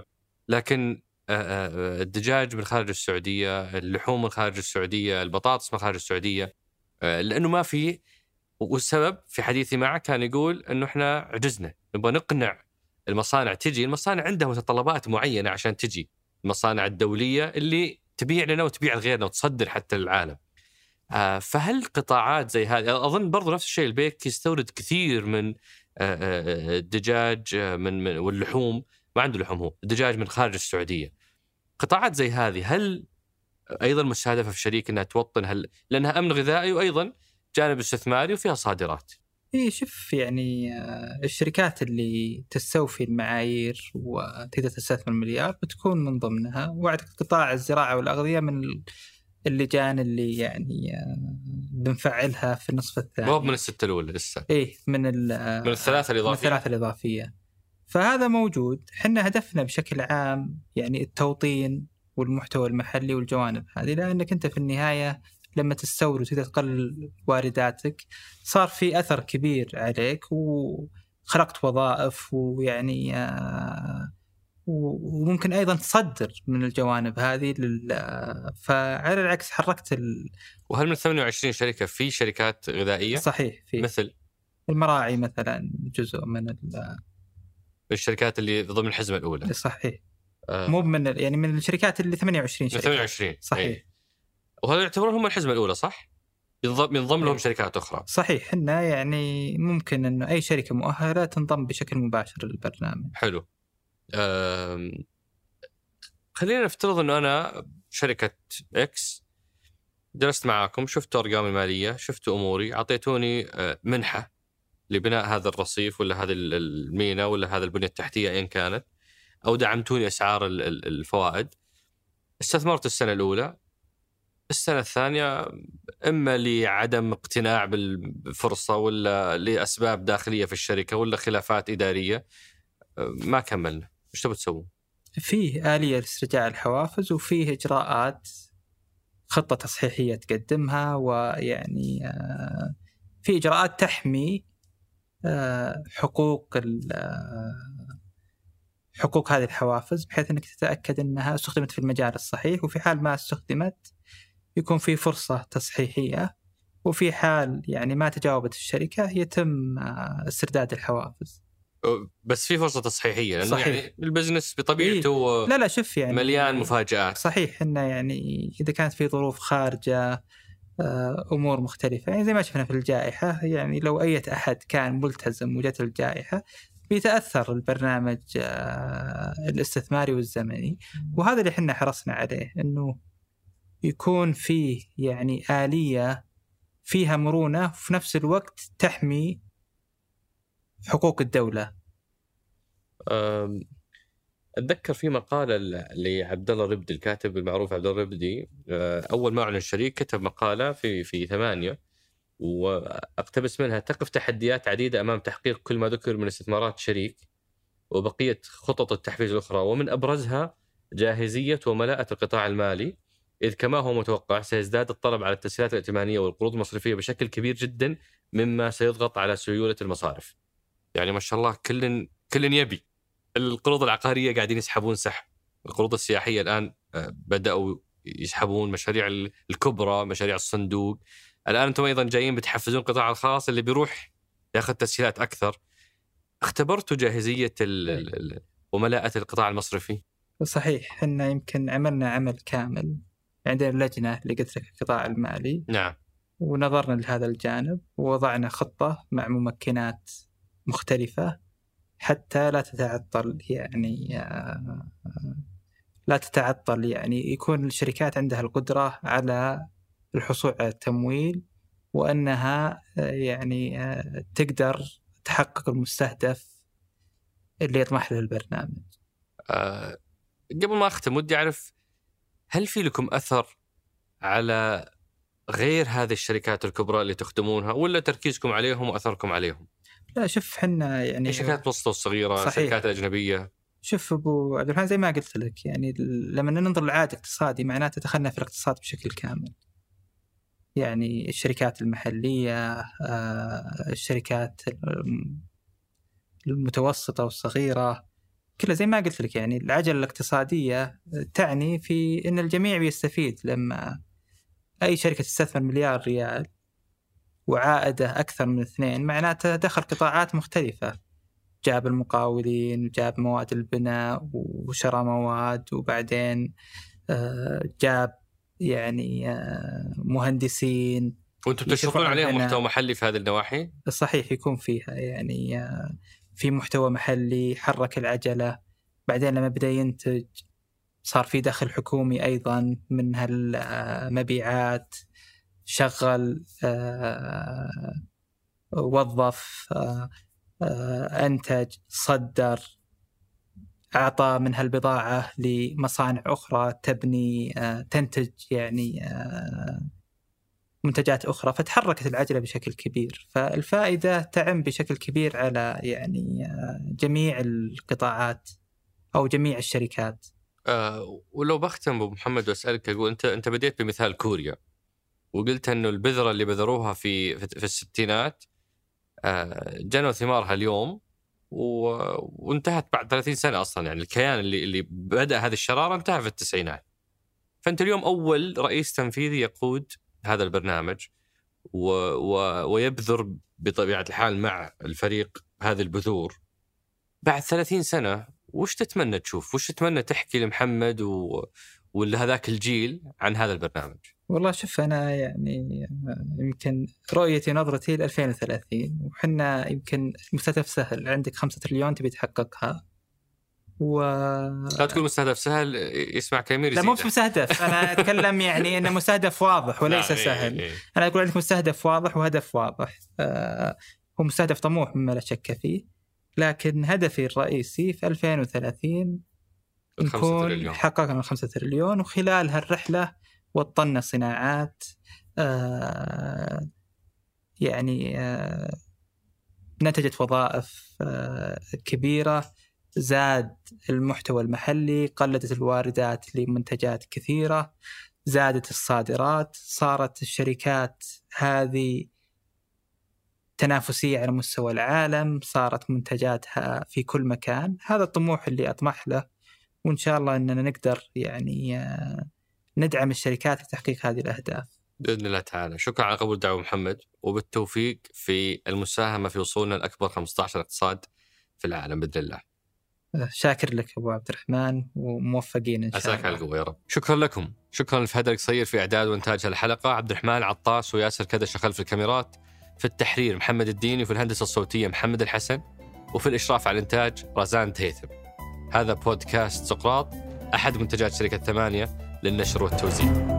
لكن الدجاج من خارج السعودية اللحوم من خارج السعودية البطاطس من خارج السعودية لأنه ما في والسبب في حديثي معه كان يقول إنه إحنا عجزنا نبغى نقنع المصانع تجي المصانع عندها متطلبات معينة عشان تجي. المصانع الدولية اللي تبيع لنا وتبيع لغيرنا وتصدر حتى للعالم. آه فهل قطاعات زي هذه أظن برضو نفس الشيء البيك يستورد كثير من آه, آه، الدجاج من, واللحوم ما عنده لحوم هو الدجاج من خارج السعودية. قطاعات زي هذه هل أيضا مستهدفة في شريك إنها توطن هل لأنها أمن غذائي وأيضا جانب استثماري وفيها صادرات. اي شوف يعني آه، الشركات اللي تستوفي المعايير وتقدر تستثمر مليار بتكون من ضمنها. واعتقد قطاع الزراعة والأغذية من اللجان اللي يعني آه، بنفعلها في النصف الثاني. مو من الستة الأولى لسه. إيه من من الثلاثة الإضافية. من الثلاثة الإضافية. فهذا موجود. حنا هدفنا بشكل عام يعني التوطين والمحتوى المحلي والجوانب هذه لأنك أنت في النهاية لما تستورد وتقدر تقلل وارداتك صار في أثر كبير عليك وخلقت وظائف ويعني آه، وممكن أيضا تصدر من الجوانب هذه لل فعلى العكس حركت ال... وهل من 28 شركة في شركات غذائية؟ صحيح في مثل المراعي مثلا جزء من ال... الشركات اللي ضمن الحزمة الأولى صحيح آه. مو من يعني من الشركات اللي 28 شركة 28 صحيح أي. وهذا يعتبرون هم الحزمه الأولى صح؟ ينضم لهم إيه. شركات أخرى صحيح إحنا يعني ممكن إنه أي شركة مؤهلة تنضم بشكل مباشر للبرنامج حلو أم... خلينا نفترض إنه أنا شركة إكس جلست معاكم شفت أرقامي المالية شفت أموري أعطيتوني أه، منحة لبناء هذا الرصيف ولا هذا المينا ولا هذا البنية التحتية ايا كانت أو دعمتوني أسعار الفوائد استثمرت السنة الأولى السنة الثانية إما لعدم اقتناع بالفرصة ولا لأسباب داخلية في الشركة ولا خلافات إدارية ما كملنا، إيش تبغى تسوون؟ فيه آلية لاسترجاع الحوافز وفيه إجراءات خطة تصحيحية تقدمها ويعني آه، في إجراءات تحمي آه، حقوق آه، حقوق هذه الحوافز بحيث إنك تتأكد إنها استخدمت في المجال الصحيح وفي حال ما استخدمت يكون في فرصة تصحيحية وفي حال يعني ما تجاوبت الشركة يتم آه، استرداد الحوافز بس في فرصة تصحيحية لأنه صحيح. يعني البزنس بطبيعته إيه؟ لا لا شوف يعني مليان مفاجآت صحيح إنه يعني إذا كانت في ظروف خارجة آه، أمور مختلفة يعني زي ما شفنا في الجائحة يعني لو أي أحد كان ملتزم وجت الجائحة بيتأثر البرنامج آه، الاستثماري والزمني وهذا اللي إحنا حرصنا عليه إنه يكون فيه يعني آلية فيها مرونة وفي نفس الوقت تحمي حقوق الدولة. أتذكر في مقالة لعبد الله ربدي الكاتب المعروف عبد الله ربدي آه، أول ما أعلن الشريك كتب مقالة في في ثمانية وأقتبس منها تقف تحديات عديدة أمام تحقيق كل ما ذكر من استثمارات شريك وبقية خطط التحفيز الأخرى ومن أبرزها جاهزية وملاءه القطاع المالي إذ كما هو متوقع سيزداد الطلب على التسهيلات الائتمانية والقروض المصرفية بشكل كبير جدا مما سيضغط على سيولة المصارف. يعني ما شاء الله كل كل يبي. القروض العقارية قاعدين يسحبون سحب. القروض السياحية الآن آه، بدأوا يسحبون مشاريع الكبرى مشاريع الصندوق. الآن أنتم أيضا جايين بتحفزون القطاع الخاص اللي بيروح ياخذ تسهيلات أكثر. اختبرتوا جاهزية ال وملاءة القطاع المصرفي؟ صحيح. إحنا يمكن عملنا عمل كامل. عندنا لجنه اللي قلت لك القطاع المالي. نعم. ونظرنا لهذا الجانب ووضعنا خطة مع ممكنات مختلفة حتى لا تتعطل يعني آه، لا تتعطل يعني يكون الشركات عندها القدرة على الحصول على التمويل وأنها آه، يعني آه، تقدر تحقق المستهدف اللي يطمح له البرنامج. أه قبل ما أختم ودي أعرف هل في لكم أثر على غير هذه الشركات الكبرى اللي تخدمونها ولا تركيزكم عليهم وأثركم عليهم؟ لا شوف حنا يعني الشركات المتوسطه والصغيره صحيح. الشركات الاجنبيه شوف أبو عبد الرحمن زي ما قلت لك يعني لما ننظر للعائد الاقتصادي معناته دخلنا في الاقتصاد بشكل كامل. يعني الشركات المحلية آه، الشركات المتوسطة والصغيرة كلها زي ما قلت لك يعني العجلة الاقتصادية تعني في إن الجميع بيستفيد لما أي شركة تستثمر مليار ريال وعائدة أكثر من اثنين معناته دخل قطاعات مختلفة جاب المقاولين وجاب مواد البناء وشرى مواد وبعدين آه، جاب يعني آه، مهندسين وأنتم تشرفون عليهم محتوى محلي في هذه النواحي؟ صحيح يكون فيها يعني آه، في محتوى محلي حرك العجلة بعدين لما بدأ ينتج صار في دخل حكومي أيضا من هالمبيعات شغل آه، وظف آه، آه، أنتج صدر أعطى من هالبضاعة لمصانع أخرى تبني تنتج يعني منتجات أخرى فتحركت العجلة بشكل كبير. فالفائدة تعم بشكل كبير على يعني جميع القطاعات أو جميع الشركات. أه ولو بختم أبو محمد وأسألك أقول أنت أنت بديت بمثال كوريا وقلت إنه البذرة اللي بذروها في في الستينات آه، جنوا ثمارها اليوم وانتهت بعد 30 سنة أصلا. يعني الكيان اللي اللي بدأ هذه الشرارة انتهى في التسعينات. فأنت اليوم أول رئيس تنفيذي يقود هذا البرنامج و و ويبذر بطبيعة الحال مع الفريق هذه البذور. بعد 30 سنة وش تتمنى تشوف؟ وش تتمنى تحكي لمحمد و... ولا هذاك الجيل عن هذا البرنامج؟ والله شوف أنا يعني يمكن رؤيتي نظرتي ل 2030 وحنا يمكن مستهدف سهل عندك 5 تريليون تبي تحققها و لا تقول مستهدف سهل يسمع كامير لا مو مستهدف أنا (laughs) أتكلم يعني انه مستهدف واضح وليس نعم، سهل. إيه، إيه. أنا أقول عندك مستهدف واضح وهدف واضح. آه هو مستهدف طموح مما لا شك فيه لكن هدفي الرئيسي في 2030 نكون حققنا 5 تريليون وخلال هالرحلة وطنا صناعات آه، يعني آه، نتجت وظائف آه، كبيرة. زاد المحتوى المحلي قلدت الواردات لمنتجات كثيرة زادت الصادرات صارت الشركات هذه تنافسية على مستوى العالم صارت منتجاتها في كل مكان هذا الطموح اللي أطمح له وإن شاء الله أننا نقدر يعني ندعم الشركات لتحقيق هذه الأهداف. بإذن الله تعالى، شكرا على قبول الدعوه محمد وبالتوفيق في المساهمة في وصولنا لأكبر 15 اقتصاد في العالم بإذن الله. شاكر لك أبو عبد الرحمن وموفقين إن شاء الله عساك على القوة يا رب. شكرا لكم. شكرا لفهد القصير في إعداد وإنتاج الحلقة عبد الرحمن عطاس وياسر كدش خلف الكاميرات. في التحرير محمد الديني وفي الهندسة الصوتية محمد الحسن وفي الإشراف على الإنتاج رزان تهيثم هذا بودكاست سقراط أحد منتجات شركة ثمانية للنشر والتوزيع.